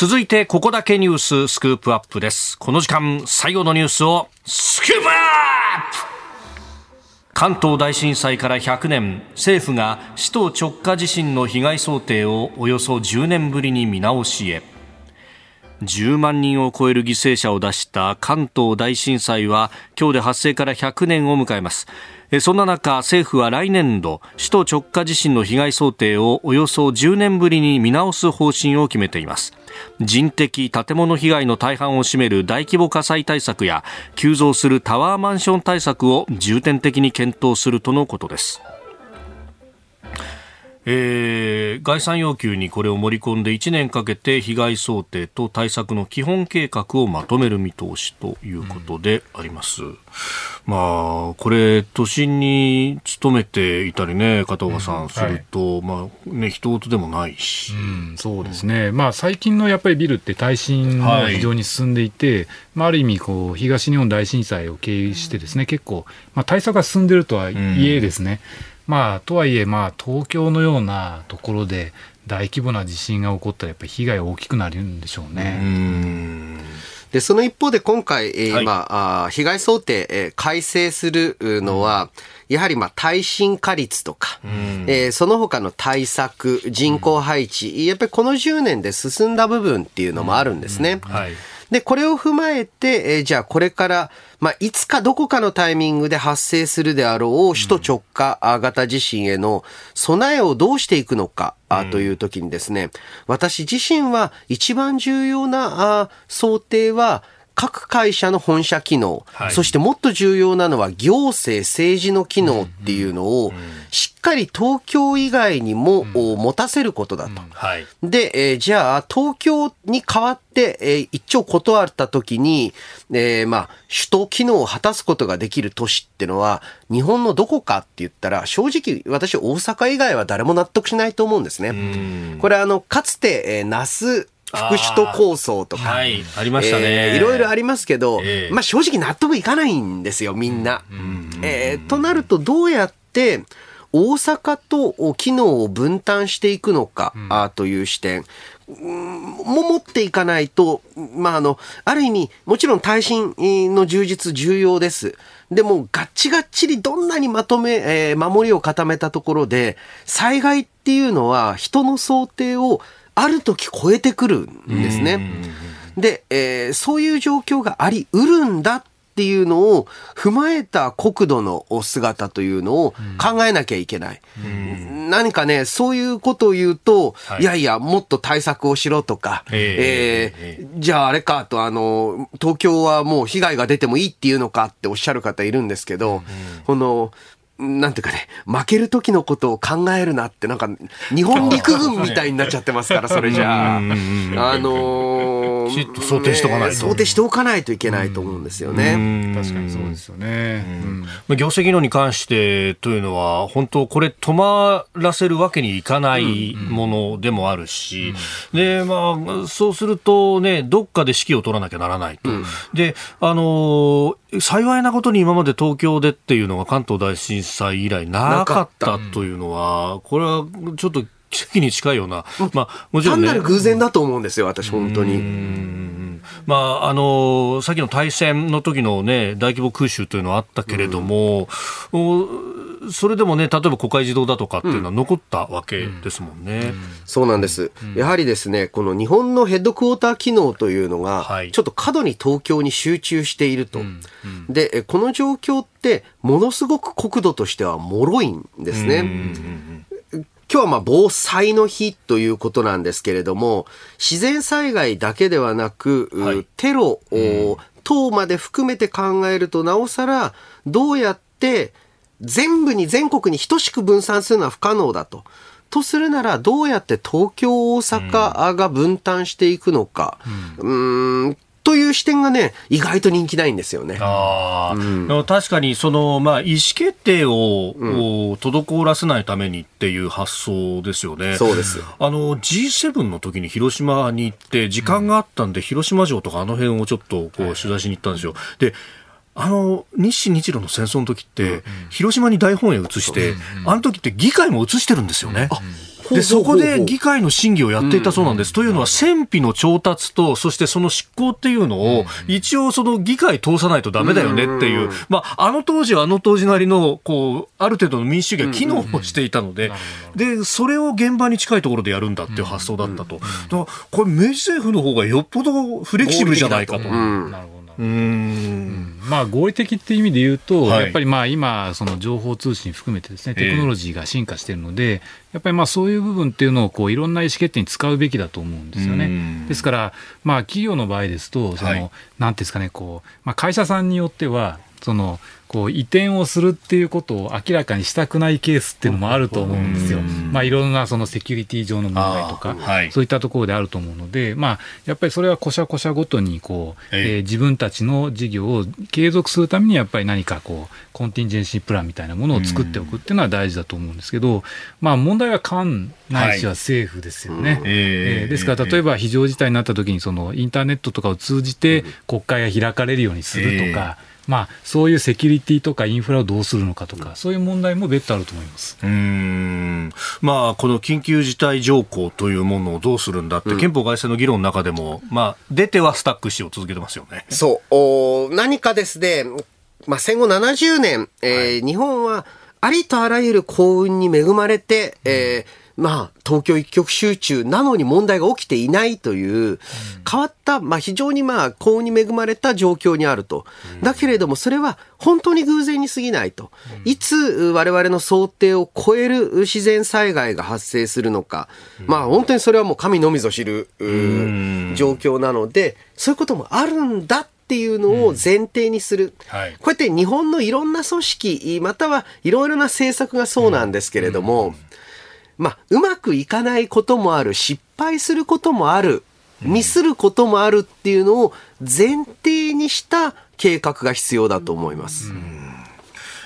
続いて、ここだけニューススクープアップです。この時間、最後のニュースを、スクープアップ関東大震災から100年、政府が首都直下地震の被害想定をおよそ10年ぶりに見直しへ。10万人を超える犠牲者を出した関東大震災は今日で発生から100年を迎えますそんな中政府は来年度首都直下地震の被害想定をおよそ10年ぶりに見直す方針を決めています。人的建物被害の大半を占める大規模火災対策や急増するタワーマンション対策を重点的に検討するとのことです。えー、概算要求にこれを盛り込んで1年かけて被害想定と対策の基本計画をまとめる見通しということであります。うん、まあ、これ、都心に勤めていたりね、片岡さん、すると、はい、まあ、ね、人事でもないし。うん、そうですね。まあ、最近のやっぱりビルって耐震が非常に進んでいて、はい、まあ、ある意味、こう、東日本大震災を経由してですね、結構、まあ、対策が進んでるとはいえですね、うんまあ、とはいえ、まあ、東京のようなところで大規模な地震が起こったら、やっぱり被害大きくなるんでしょうね。で、その一方で今回、えー、はい、今、あ被害想定、えー、改正するのは、うん、やはりまあ耐震化率とか、うん、えー、その他の対策、人口配置、うん、やっぱりこの10年で進んだ部分っていうのもあるんですね。はい、で、これを踏まえて、えー、じゃあこれから、まあ、いつかどこかのタイミングで発生するであろう首都直下型地震への備えをどうしていくのか、という時にですね、私自身は一番重要な想定は、各会社の本社機能、はい、そしてもっと重要なのは行政、政治の機能っていうのを、しっかり東京以外にも、持たせることだと。はい、で、えー、じゃあ、東京に代わって、えー、一応断った時に、えー、まあ、首都機能を果たすことができる都市ってのは、日本のどこかって言ったら、正直、私、大阪以外は誰も納得しないと思うんですね。これ、あの、かつて、えー、那須、副首都構想とか、はい、ありましたね、えー、いろいろありますけど、えー、まあ正直納得いかないんですよ、みんな。えー、となると、どうやって、大阪と機能を分担していくのか、うん、あという視点。も持っていかないと、まあ、あの、ある意味、もちろん耐震の充実重要です。でも、がっちがっちりどんなにまとめ、えー、守りを固めたところで、災害っていうのは人の想定をある時超えてくるんですね。で、えー、そういう状況がありうるんだっていうのを踏まえた国土の姿というのを考えなきゃいけない。何かね、そういうことを言うと、はい、いやいや、もっと対策をしろとか、えー、えー、じゃああれかと、あの、東京はもう被害が出てもいいっていうのかっておっしゃる方いるんですけど、この、なんていうかね、負ける時のことを考えるなって、なんか、日本陸軍みたいになっちゃってますから、それじゃあ。あのー、きちっと想定しとかないと、ね、想定しておかないといけないと思うんですよね。確かにそうですよね。うん、業績論に関してというのは、本当これ止まらせるわけにいかないものでもあるし、で、まあ、そうするとね、どっかで指揮を取らなきゃならないと。で、あのー幸いなことに今まで東京でっていうのが関東大震災以来なかったというのは、これはちょっと奇跡に近いような、まあ、もちろん、ね、単なる偶然だと思うんですよ、私、本当に。まあ、あのさっきの大戦の時のね、大規模空襲というのはあったけれども、うん、それでもね、例えば国会児童だとかっていうのは残ったわけですもんね。うん。うん、そうなんです。やはりですね、この日本のヘッドクォーター機能というのが、ちょっと過度に東京に集中していると。で、この状況って、ものすごく国土としては脆いんですね。今日はまあ防災の日ということなんですけれども、自然災害だけではなく、はい、テロ等まで含めて考えると、なおさら、どうやって全部に全国に等しく分散するのは不可能だと。とするなら、どうやって東京、大阪が分担していくのか。うん、うんという視点がね、意外と人気ないんですよね。あうん、確かに、その、まあ、意思決定を、うん、滞らせないためにっていう発想ですよね。そうです。あの、G7 の時に広島に行って、時間があったんで、広島城とかあの辺をちょっと、こう、取材しに行ったんですよ。で、あの日清日露の戦争の時って、広島に大本営移して、あの時って議会も移してるんですよね。で、そこで議会の審議をやっていたそうなんです。というのは、戦費の調達と、そしてその執行っていうのを、一応その議会通さないとダメだよねっていう、まあ、あの当時はあの当時なりの、こう、ある程度の民主主義が機能をしていたので、で、それを現場に近いところでやるんだっていう発想だったと。だからこれ、明治政府の方がよっぽどフレキシブルじゃないかと。うん。まあ合理的っていう意味で言うと、はい、やっぱりまあ今、その情報通信含めてですね、テクノロジーが進化しているので、えー、やっぱりまあそういう部分っていうのをこういろんな意思決定に使うべきだと思うんですよね。ですから、まあ企業の場合ですと、その、はい、なんですかね、こう、まあ会社さんによっては、その、こう移転をするっていうことを明らかにしたくないケースっていうのもあると思うんですよ。まあ、いろんなそのセキュリティ上の問題とか、はい、そういったところであると思うので、まあ、やっぱりそれはこしゃこしゃごとにこう、えー、自分たちの事業を継続するためにやっぱり何かこうコンティンジェンシープランみたいなものを作っておくっていうのは大事だと思うんですけど、まあ、問題は官ないしは政府ですよね。はい、えー、ですから例えば非常事態になった時にそのインターネットとかを通じて国会が開かれるようにするとか。えーまあ、そういうセキュリティとかインフラをどうするのかとか、そういう問題も別途あると思います。うん。まあ、この緊急事態条項というものをどうするんだって、うん、憲法改正の議論の中でも、まあ、出てはスタックしを続けてますよね。そう。お何かですね、まあ、戦後70年、えー、はい、日本はありとあらゆる幸運に恵まれて、えーまあ、東京一極集中なのに問題が起きていないという、変わった、まあ、非常にまあ、幸運に恵まれた状況にあると。だけれども、それは本当に偶然に過ぎないと。いつ我々の想定を超える自然災害が発生するのか。まあ、本当にそれはもう神のみぞ知る状況なので、そういうこともあるんだっていうのを前提にする、うんはい、こうやって日本のいろんな組織またはいろいろな政策がそうなんですけれども、うんまあ、うまくいかないこともある、失敗することもある、ミスることもあるっていうのを前提にした計画が必要だと思います。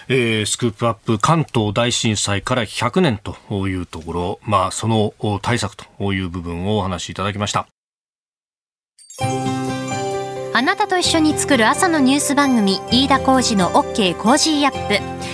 えー、 Scoop up 関東大震災から100年というところ、まあ、その対策という部分をお話しいただきました。あなたと一緒に作る朝のニュース番組飯田浩二の OK コージーアップ